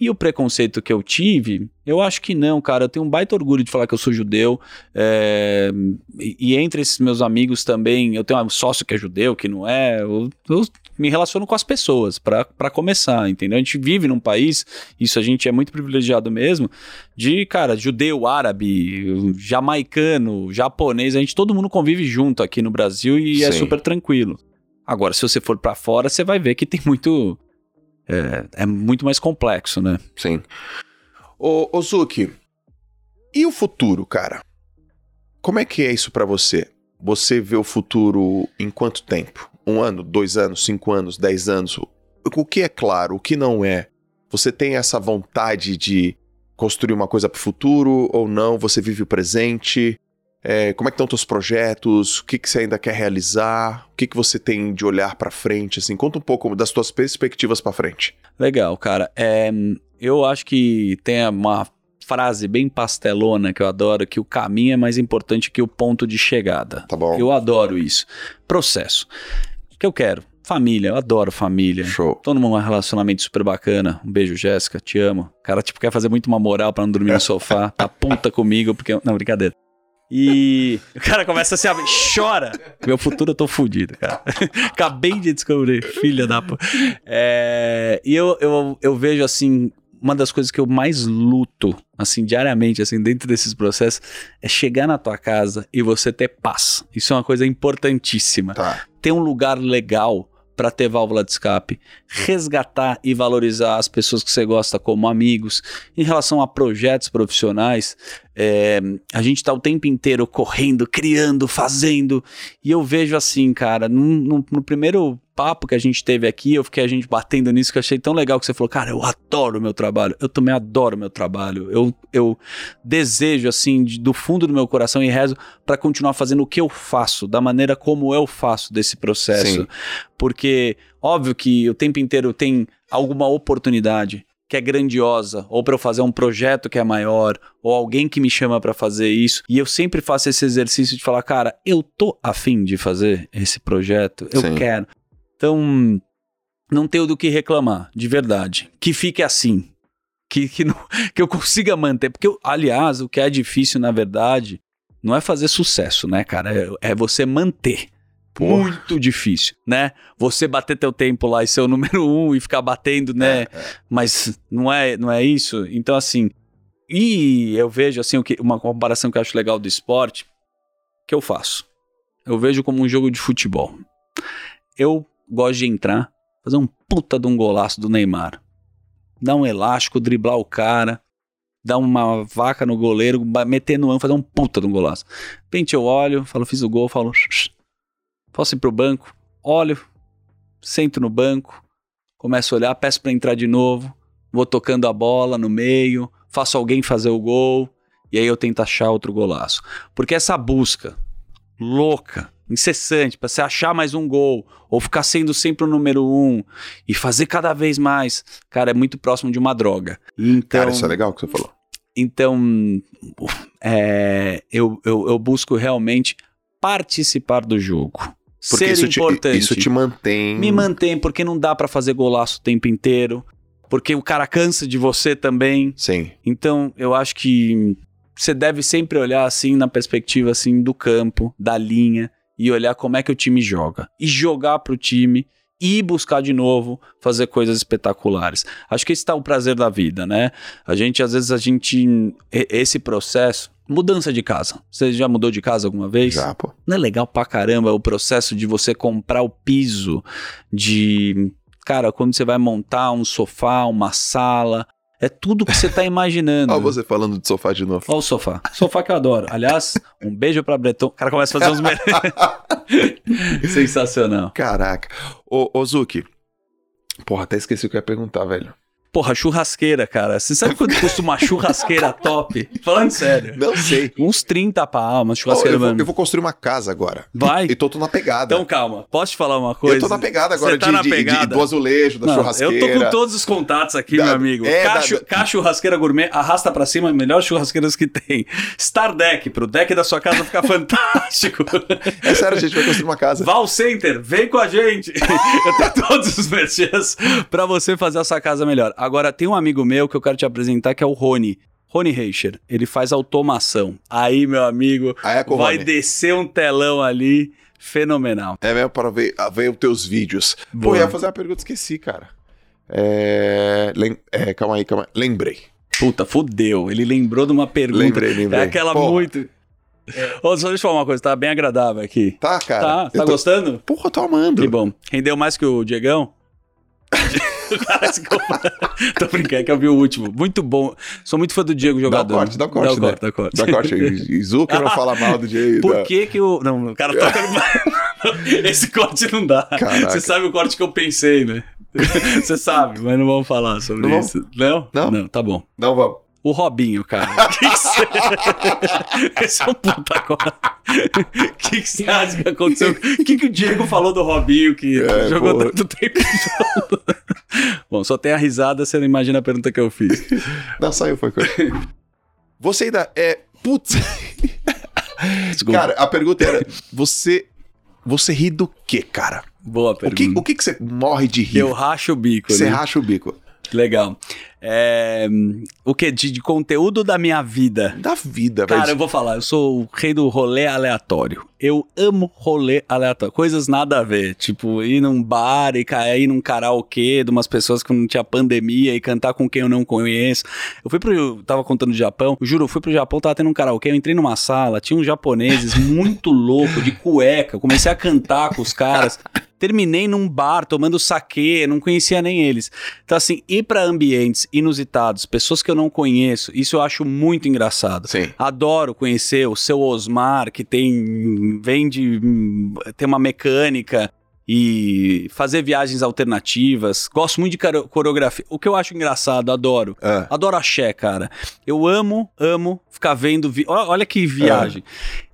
E o preconceito que eu tive, eu acho que não, cara. Eu tenho um baita orgulho de falar que eu sou judeu. É, e, e, entre esses meus amigos também, eu tenho um sócio que é judeu, que não é. Eu, eu me relaciono com as pessoas, para começar, entendeu? A gente vive num país, isso a gente é muito privilegiado mesmo, de, cara, judeu, árabe, jamaicano, japonês, a gente, todo mundo convive junto aqui no Brasil e é Sim. é super tranquilo. Agora, se você for para fora, você vai ver que tem muito. É, é, muito mais complexo, né? Sim. Ô, ô Zuki, e o futuro, cara? Como é que é isso para você? Você vê o futuro em quanto tempo? Um ano, dois anos, cinco anos, dez anos? O que é claro, o que não é? Você tem essa vontade de construir uma coisa para o futuro ou não? Você vive o presente? É, como é que estão teus projetos? O que, que você ainda quer realizar? O que, que você tem de olhar para frente? Assim, conta um pouco das tuas perspectivas para frente. Legal, cara. É, eu acho que tem uma frase bem pastelona que eu adoro, que o caminho é mais importante que o ponto de chegada. Tá bom. Eu adoro isso. Processo. Que eu quero? Família, eu adoro família. Show. Tô num relacionamento super bacana. Um beijo, Jéssica, te amo. O cara, tipo, quer fazer muito uma moral para não dormir no sofá. Tá puta comigo, porque. Não, brincadeira. E o cara começa assim, chora. Meu futuro eu tô fudido, cara. Acabei de descobrir, filha da. É, e eu, eu, eu vejo assim, uma das coisas que eu mais luto, assim, diariamente, assim, dentro desses processos, é chegar na tua casa e você ter paz. Isso é uma coisa importantíssima. Tá. Ter um lugar legal para ter válvula de escape, resgatar e valorizar as pessoas que você gosta como amigos. Em relação a projetos profissionais, é, a gente está o tempo inteiro correndo, criando, fazendo, e eu vejo assim, cara, no, no, no primeiro papo que a gente teve aqui, eu fiquei a gente batendo nisso que eu achei tão legal que você falou, cara, eu adoro o meu trabalho. Eu também adoro o meu trabalho. Eu, eu desejo, assim, de, do fundo do meu coração e rezo para continuar fazendo o que eu faço, da maneira como eu faço desse processo. Sim. Porque, óbvio que o tempo inteiro tem alguma oportunidade que é grandiosa, ou para eu fazer um projeto que é maior, ou alguém que me chama para fazer isso. E eu sempre faço esse exercício de falar, cara, eu tô afim de fazer esse projeto, eu Sim. quero. Então, não tenho do que reclamar, de verdade. Que fique assim. Que, que, não, que eu consiga manter. Porque, aliás, o que é difícil, na verdade, não é fazer sucesso, né, cara? É, é você manter. Porra. Muito difícil, né? Você bater teu tempo lá e ser o número um e ficar batendo, né? É, é. Mas não é, não é isso. Então, assim, e eu vejo, assim, uma comparação que eu acho legal do esporte, que eu faço. Eu vejo como um jogo de futebol. Eu gosto de entrar, fazer um puta de um golaço do Neymar. Dar um elástico, driblar o cara, dar uma vaca no goleiro, meter no ano, fazer um puta de um golaço. Pente eu olho, falo, fiz o gol, falo, posso ir pro banco? Olho, sento no banco, começo a olhar, peço para entrar de novo, vou tocando a bola no meio, faço alguém fazer o gol, e aí eu tento achar outro golaço. Porque essa busca louca, incessante, para você achar mais um gol, ou ficar sendo sempre o número um, e fazer cada vez mais, cara, é muito próximo de uma droga. Então, cara, isso é legal que você falou. Então, é, eu, eu, eu busco realmente participar do jogo. Porque ser isso importante. Te, isso te mantém. Me mantém, porque não dá para fazer golaço o tempo inteiro. Porque o cara cansa de você também. Sim. Então, eu acho que você deve sempre olhar assim na perspectiva assim do campo, da linha e olhar como é que o time joga e jogar pro time e buscar de novo fazer coisas espetaculares. Acho que esse está o prazer da vida, né? A gente, às vezes, a gente. Esse processo. Mudança de casa. Você já mudou de casa alguma vez? Já, pô. Não é legal pra caramba o processo de você comprar o piso, de. Cara, quando você vai montar um sofá, uma sala, é tudo que você tá imaginando. Olha você falando de sofá de novo. Olha o sofá. Sofá que eu adoro. Aliás, um beijo pra Breton. O cara começa a fazer uns... Sensacional. Caraca. Ô, ô Zuki. Porra, até esqueci o que eu ia perguntar, velho. Porra, churrasqueira, cara. Você sabe quanto custa uma churrasqueira top? Falando sério. Não sei. Uns 30 pra alma, churrasqueira, oh, eu, vou, eu vou construir uma casa agora. Vai. E tô, tô, na pegada. Então calma, posso te falar uma coisa? Eu tô na pegada agora Você tá de, na de, pegada. De, do azulejo, da Não, churrasqueira. Eu tô com todos os contatos aqui, da, meu amigo. É, Cacho, da, Churrasqueira Gourmet, arrasta pra cima, melhores churrasqueiras que tem. Star Deck, pro deck da sua casa ficar fantástico. É sério, a gente vai construir uma casa. Val Center, vem com a gente. eu tenho todos os merchans pra você fazer a sua casa melhor. Agora, tem um amigo meu que eu quero te apresentar que é o Rony. Rony Reicher, ele faz automação. Aí, meu amigo, é vai Rony. descer um telão ali fenomenal. É mesmo para ver, ver os teus vídeos. Boa. Pô, eu ia fazer uma pergunta, esqueci, cara. É... Lem... é... Calma aí, calma aí. Lembrei. Puta, fudeu. Ele lembrou de uma pergunta. Lembrei, lembrei. É aquela Porra. muito. É. Ô, só deixa eu falar uma coisa, tá bem agradável aqui. Tá, cara. Tá, tá tô... gostando? Porra, eu tô amando. Que bom. Rendeu mais que o Diegão? Tô brincando, é que eu vi o último. Muito bom. Sou muito fã do Diego jogador. Dá corte, dá corte. Dá né? corte, dá corte. Dá corte. E Zucker não fala mal do Diego. Por que que o... Não, o cara toca no... Esse corte não dá. Caraca. Você sabe o corte que eu pensei, né? Você sabe, mas não vamos falar sobre não isso. Não? Não? Não, tá bom. Não vamos. O Robinho, cara. que que cê... Esse é um puta agora. O que, que você acha que aconteceu? O que, que o Diego falou do Robinho que É, jogou pô. tanto tempo? Bom, só tem a risada, você não imagina a pergunta que eu fiz. Não, saiu, foi coisa. Você ainda é. Putz. Desculpa. Cara, a pergunta era: você. Você ri do quê, cara? Boa O pergunta. que, o que, que você morre de rir? Eu racho o bico, Você né? racha o bico. Legal. É, o que? De, de conteúdo da minha vida? Da vida, velho. Cara, eu vou falar, eu sou o rei do rolê aleatório. Eu amo rolê aleatório. Coisas nada a ver. Tipo, ir num bar e cair num karaokê de umas pessoas que não tinha pandemia e cantar com quem eu não conheço. Eu fui pro. Eu tava contando do Japão. Eu juro, eu fui pro Japão, tava tendo um karaokê. Eu entrei numa sala, tinha uns japoneses muito louco, de cueca. Comecei a cantar com os caras. Terminei num bar tomando saquê, não conhecia nem eles. Então, assim, ir pra ambientes inusitados, pessoas que eu não conheço, isso eu acho muito engraçado. Sim. Adoro conhecer o seu Osmar, que tem. vem de. hum, tem uma mecânica e fazer viagens alternativas. Gosto muito de coreografia. O que eu acho engraçado, adoro. Ah, Adoro axé, cara. Eu amo, amo ficar vendo. Vi... Olha, que viagem.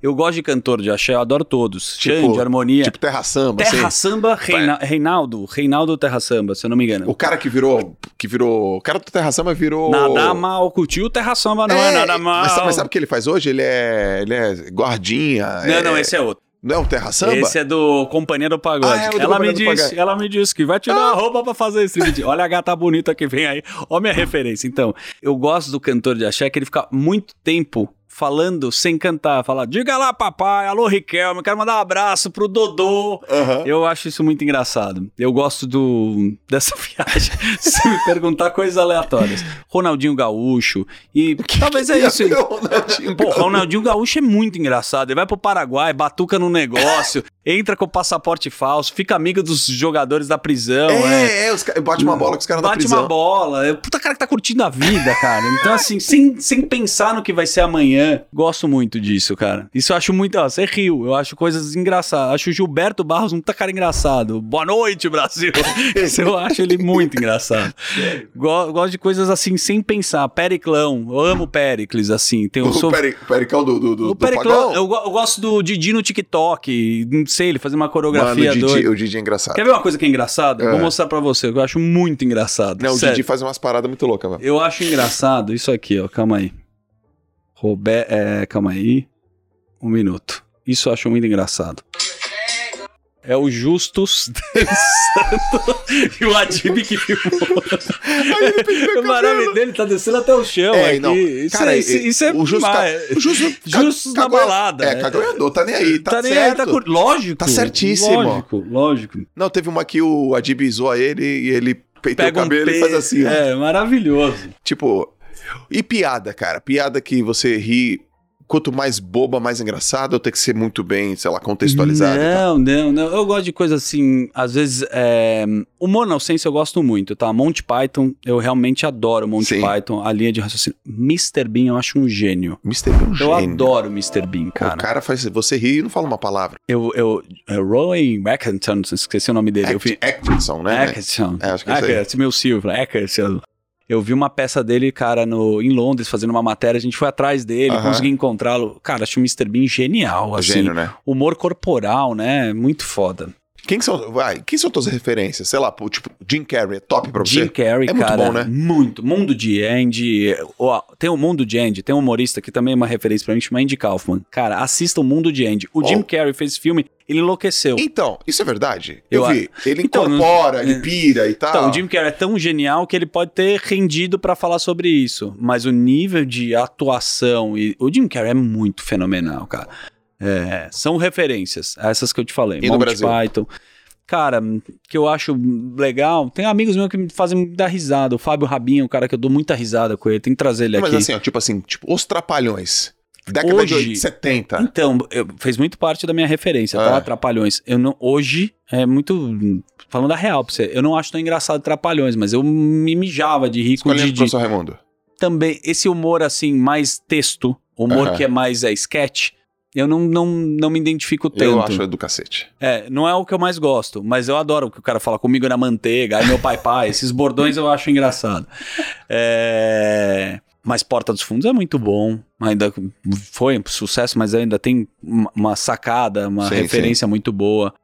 Eu gosto de cantor de axé, eu adoro todos. Tipo- Xande, harmonia. tipo terra samba, Terra assim. Samba, Reina... Reinaldo. Reinaldo Terra Samba, se eu não me engano. O cara que virou. Que virou. O cara do Terra Samba virou. Nada mal, curtiu o Terra Samba, não é, nada mal. Mas, sabe- mas sabe o que ele faz hoje? Ele é. Ele é guardinha. Não, é- não, esse é outro. Não é o Terra Samba? Esse é do Companhia do Pagode. Ah, é do ela, me do disse, Pagode. ela me disse que vai tirar a roupa pra fazer esse vídeo. Olha a gata bonita que vem aí. Olha a minha referência. Então, eu gosto do cantor de axé que ele fica muito tempo falando sem cantar, falar, diga lá, papai, alô, Riquelme, quero mandar um abraço pro Dodô. Uhum. Eu acho isso muito engraçado. Eu gosto do dessa viagem, se me perguntar coisas aleatórias. Ronaldinho Gaúcho, e que talvez é que é isso. É Ronaldinho Pô, Gaúcho? Ronaldinho Gaúcho é muito engraçado. Ele vai pro Paraguai, batuca no negócio, entra com o passaporte falso, fica amigo dos jogadores da prisão. É, é, é os, bate uma bola com os caras da prisão. Bate uma bola. É, puta cara que tá curtindo a vida, cara. Então, assim, sem, sem pensar no que vai ser amanhã Gosto muito disso, cara. Isso eu acho muito. Ó, você riu. Eu acho coisas engraçadas. Acho o Gilberto Barros um cara engraçado. Boa noite, Brasil. Isso eu acho ele muito engraçado. Gosto de coisas assim, sem pensar. Periclão. Eu amo Pericles, assim. Tem, o sou... Peri, Pericão do, do, do, o Periclão, eu, eu, gosto do Didi no TikTok. Não sei, ele fazer uma coreografia Mano, o Didi, o Didi é engraçado. Quer ver uma coisa que é engraçada? É. Vou mostrar pra você. Eu acho muito engraçado. Não, Sério. o Didi faz umas paradas muito loucas, mano. Eu acho engraçado isso aqui, ó. Calma aí. Robert, é, calma aí. Um minuto. Isso eu acho muito engraçado. É o Justus e o Adib que filmou. o maravilha dele tá descendo até o chão. É, aqui. Não, isso, cara, é, isso, isso é o Justus, ca... Justus, Justus na balada. É, caganhador, tá nem aí. Tá, tá nem aí, tá cur... Lógico. Tá certíssimo. Lógico, lógico. Não, teve uma que o Adib zoa ele e ele peitou Pega o cabelo um pe... e faz assim. É, ó. maravilhoso. Tipo, e piada, cara? Piada que você ri quanto mais boba, mais engraçada, ou tem que ser muito bem, sei lá, contextualizado? Não, não, não. Eu gosto de coisas assim, às vezes, é... humor não sense eu gosto muito, tá? Monty Python, eu realmente adoro Monty Sim. Python, a linha de raciocínio. Mr. Bean eu acho um gênio. Mr. Bean é um gênio. Eu adoro Mr. Bean, cara. O cara faz você rir e não fala uma palavra. Eu, eu, é Roy Atkinson, esqueci o nome dele. Act, eu vi... Atkinson, né? Atkinson. É, acho que é. Atkinson, meu Silva, Atkinson. Eu vi uma peça dele, cara, no, em Londres, fazendo uma matéria. A gente foi atrás dele, consegui encontrá-lo. Cara, achei o Mr. Bean genial, assim. Gênio, né? Humor corporal, né? Muito foda. Quem são, vai, quem são tuas referências? Sei lá, tipo, Jim Carrey é top pra você? Jim Carrey, é cara, muito bom, né? Muito. Mundo de Andy. Ó, tem o Mundo de Andy, tem um humorista que também é uma referência pra mim, chama Andy Kaufman. Cara, assista o Mundo de Andy. O oh. Jim Carrey fez esse filme, ele enlouqueceu. Então, isso é verdade? Eu, eu vi. Ele então, incorpora, ele pira e tal. Então, o Jim Carrey é tão genial que ele pode ter rendido para falar sobre isso. Mas o nível de atuação e o Jim Carrey é muito fenomenal, cara. É, são referências, essas que eu te falei. E Monty Python. Cara, que eu acho legal. Tem amigos meus que me fazem dar risada. O Fábio Rabinho, é um cara que eu dou muita risada com ele. Tem que trazer ele Mas aqui. Mas assim, ó, tipo assim, tipo, os trapalhões. Década hoje, de 70. Então, eu, fez muito parte da minha referência, tá? é. tá? Trapalhões. Eu não, hoje, é muito. Falando da real pra você, eu não acho tão engraçado Trapalhões, mas eu me mijava de rir com o Didi. professor Raimundo. Também, esse humor assim, mais texto, humor que é mais é, sketch, eu não, não, não me identifico tanto. Eu acho do cacete. É, não é o que eu mais gosto, mas eu adoro o que o cara fala comigo na manteiga, aí meu pai pai, esses bordões eu acho engraçado. É... Mas Porta dos Fundos é muito bom. Ainda foi um sucesso, mas ainda tem uma sacada, uma sim, referência sim. muito boa.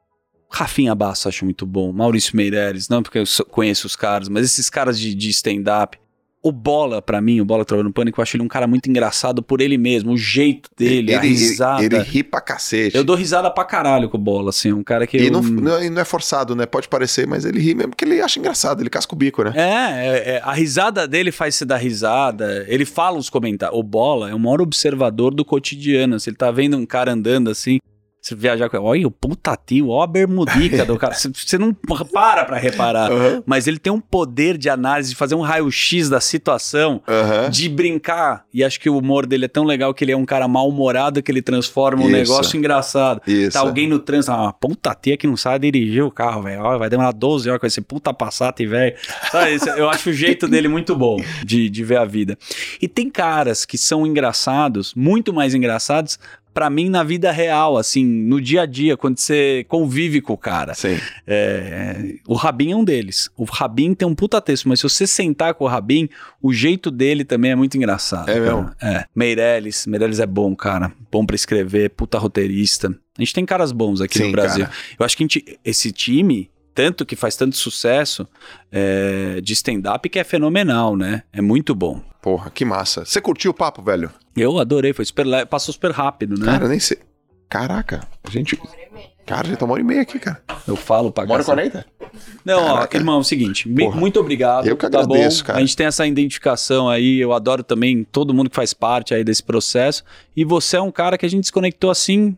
Rafinha Basso acho muito bom. Maurício Meirelles, não porque eu conheço os caras, mas esses caras de, de stand-up. O Bola, para mim, o Bola Trabalhando no Pânico, eu acho ele um cara muito engraçado por ele mesmo, o jeito dele, ele, a risada. Ele, ele ri pra cacete. Eu dou risada pra caralho com o Bola, assim, um cara que... E eu... não, não, não, é forçado, né? Pode parecer, mas ele ri mesmo porque ele acha engraçado, ele casca o bico, né? É, é, é a risada dele faz se dar risada, ele fala os comentários. O Bola é o maior observador do cotidiano, se ele tá vendo um cara andando assim, você viajar com olha o puta tio, ó a bermudica do cara. Você não para pra reparar. Uhum. Mas ele tem um poder de análise, de fazer um raio-x da situação, uhum. de brincar. E acho que o humor dele é tão legal que ele é um cara mal-humorado que ele transforma um negócio engraçado. Isso. Tá alguém no trânsito, ah, puta tia que não sabe dirigir o carro, velho. Vai demorar 12 horas com esse puta Passat, velho. Eu acho o jeito dele muito bom de, de ver a vida. E tem caras que são engraçados, muito mais engraçados, para mim na vida real, assim, no dia a dia, quando você convive com o cara. Sim. É, o Rabin é um deles. O Rabin tem um puta texto, mas se você sentar com o Rabin, o jeito dele também é muito engraçado. É mesmo? É. Meirelles, Meirelles é bom, cara. Bom para escrever, puta roteirista. A gente tem caras bons aqui Sim, no Brasil. Cara. Eu acho que gente, esse time, tanto que faz tanto sucesso é, de stand-up que é fenomenal, né? É muito bom. Porra, que massa. Você curtiu o papo, velho? Eu adorei, foi super passou super rápido, né? Cara, nem sei. Caraca, a gente. Cara, já tá uma hora e meia aqui, cara. Eu falo pra Uma hora e quarenta? Não, Caraca. ó, irmão, é o seguinte, Porra. muito obrigado. Eu que tá agradeço, bom? cara. A gente tem essa identificação aí, eu adoro também todo mundo que faz parte aí desse processo. E você é um cara que a gente desconectou assim,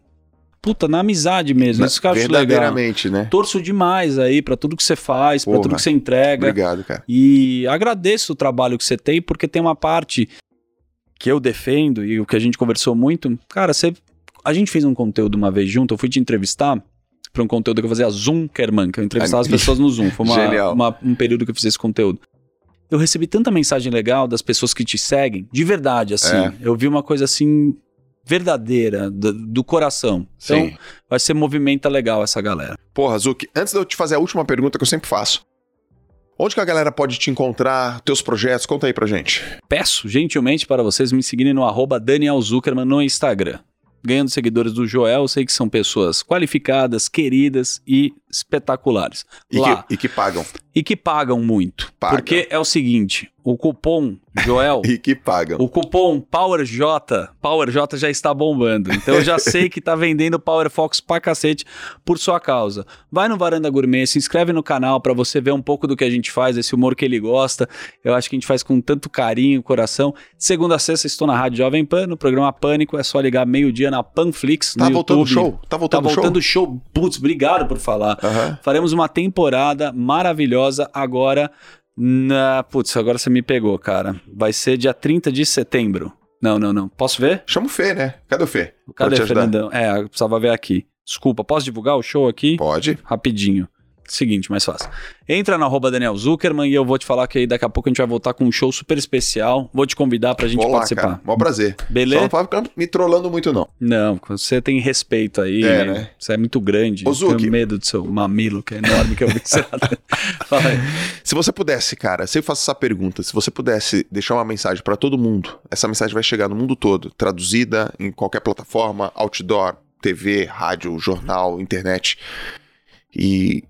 puta, na amizade mesmo. Isso que eu acho Verdadeiramente, legal. né? Torço demais aí para tudo que você faz, para tudo que você entrega. Obrigado, cara. E agradeço o trabalho que você tem, porque tem uma parte que eu defendo e o que a gente conversou muito. Cara, você a gente fez um conteúdo uma vez junto, eu fui te entrevistar para um conteúdo que eu fazia Zoomkerman, que eu entrevistava as pessoas no Zoom. Foi uma, uma, um período que eu fiz esse conteúdo. Eu recebi tanta mensagem legal das pessoas que te seguem, de verdade, assim. É. Eu vi uma coisa assim verdadeira, do, do coração. Então, Sim. vai ser movimenta legal essa galera. Porra, Zuki, antes de eu te fazer a última pergunta que eu sempre faço. Onde que a galera pode te encontrar, teus projetos? Conta aí pra gente. Peço gentilmente para vocês me seguirem no arroba Daniel Zuckerman no Instagram ganhando seguidores do Joel, eu sei que são pessoas qualificadas, queridas e espetaculares. E, Lá, que, e que pagam. E que pagam muito. Pagam. Porque é o seguinte: o cupom Joel. e que pagam. O cupom PowerJ, PowerJ já está bombando. Então eu já sei que está vendendo Power Fox pra cacete por sua causa. Vai no Varanda Gourmet, se inscreve no canal para você ver um pouco do que a gente faz, esse humor que ele gosta. Eu acho que a gente faz com tanto carinho, coração. Segunda a sexta estou na Rádio Jovem Pan, no programa Pânico. É só ligar meio-dia na Panflix. Tá voltando o show? Tá voltando tá voltando show? show. Putz, obrigado por falar. Uhum. Faremos uma temporada maravilhosa agora na... Putz, agora você me pegou, cara. Vai ser dia 30 de setembro. Não, não, não. Posso ver? Chama o Fê, né? Cadê o Fê? Cadê o Fernandão? É, eu precisava ver aqui. Desculpa, posso divulgar o show aqui? Pode. Rapidinho. Seguinte, mais fácil. Entra na arroba Daniel Zuckerman e eu vou te falar que aí daqui a pouco a gente vai voltar com um show super especial. Vou te convidar pra gente Olá, participar. Cara. Mó prazer. Beleza? Só não ficar me trollando muito, não. Não, você tem respeito aí. É, né? Você é muito grande. Ô, Zuki. Tenho medo do seu mamilo, que é enorme, que é o Fala aí. Se você pudesse, cara, se eu faço essa pergunta, se você pudesse deixar uma mensagem para todo mundo, essa mensagem vai chegar no mundo todo, traduzida em qualquer plataforma, outdoor, TV, rádio, jornal, internet. E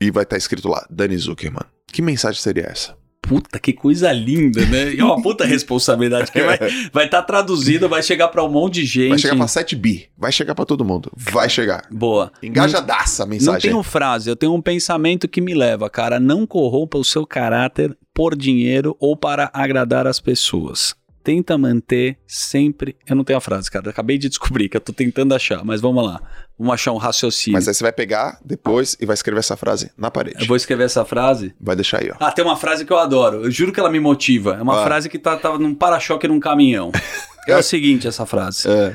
e vai estar tá escrito lá, Dani Zuckerman. Que mensagem seria essa? Puta, que coisa linda, né? É uma puta responsabilidade que vai estar vai tá traduzida, vai chegar para um monte de gente. Vai chegar para 7 bi, vai chegar para todo mundo, vai chegar. Boa. Engajadaça a mensagem. Não tenho frase, eu tenho um pensamento que me leva, cara, não corrompa o seu caráter por dinheiro ou para agradar as pessoas tenta manter sempre. Eu não tenho a frase, cara. Acabei de descobrir que eu tô tentando achar, mas vamos lá. Vamos achar um raciocínio. Mas aí você vai pegar depois e vai escrever essa frase na parede. Eu vou escrever essa frase. Vai deixar aí, ó. Ah, tem uma frase que eu adoro. Eu juro que ela me motiva. É uma ah. frase que tá, tava num para-choque num caminhão. é o seguinte, essa frase. É.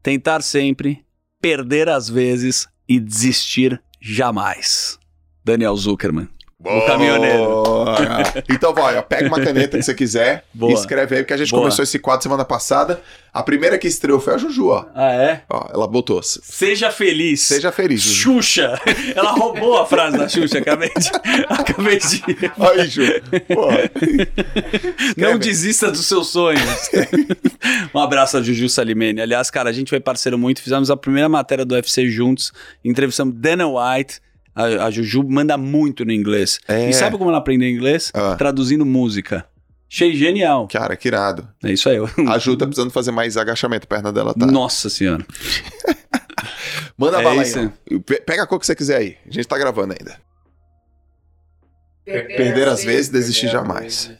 Tentar sempre, perder às vezes e desistir jamais. Daniel Zuckerman. Boa. O caminhoneiro. então vai, pega uma caneta que você quiser Boa. e escreve aí, porque a gente Boa. começou esse quadro semana passada. A primeira que estreou foi a Juju, ó. Ah, é? Ó, ela botou. Seja feliz. Seja feliz. Juju. Xuxa. Ela roubou a frase da Xuxa, acabei de. Acabei de. Aí, Ju. Não desista dos seus sonhos. um abraço a Juju Salimene. Aliás, cara, a gente foi parceiro muito, fizemos a primeira matéria do UFC juntos, entrevistamos Dana White a, a Juju manda muito no inglês. É. E sabe como ela aprendeu inglês? Ah. Traduzindo música. Achei genial. Cara, que irado. É isso aí. A Ju tá precisando fazer mais agachamento, a perna dela tá. Nossa senhora. Manda é bala aí. Pega a cor que você quiser aí. A gente tá gravando ainda. Perder, Perder às vezes, desistir jamais.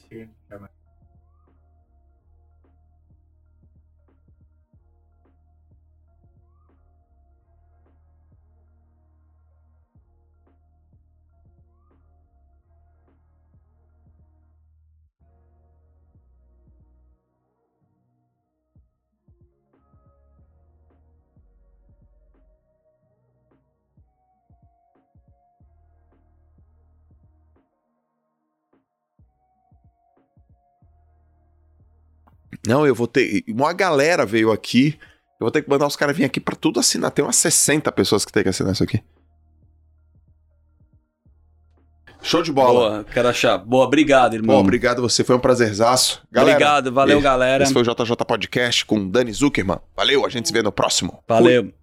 Não, eu vou ter. Uma galera veio aqui. Eu vou ter que mandar os caras virem aqui para tudo assinar. Tem umas 60 pessoas que tem que assinar isso aqui. Show de bola. Boa, quero achar. Boa, obrigado, irmão. Boa, obrigado você, foi um prazerzaço. Galera, obrigado, valeu, galera. Esse foi o JJ Podcast com Dani Zuckerman. Valeu, a gente se vê no próximo. Valeu. Fui.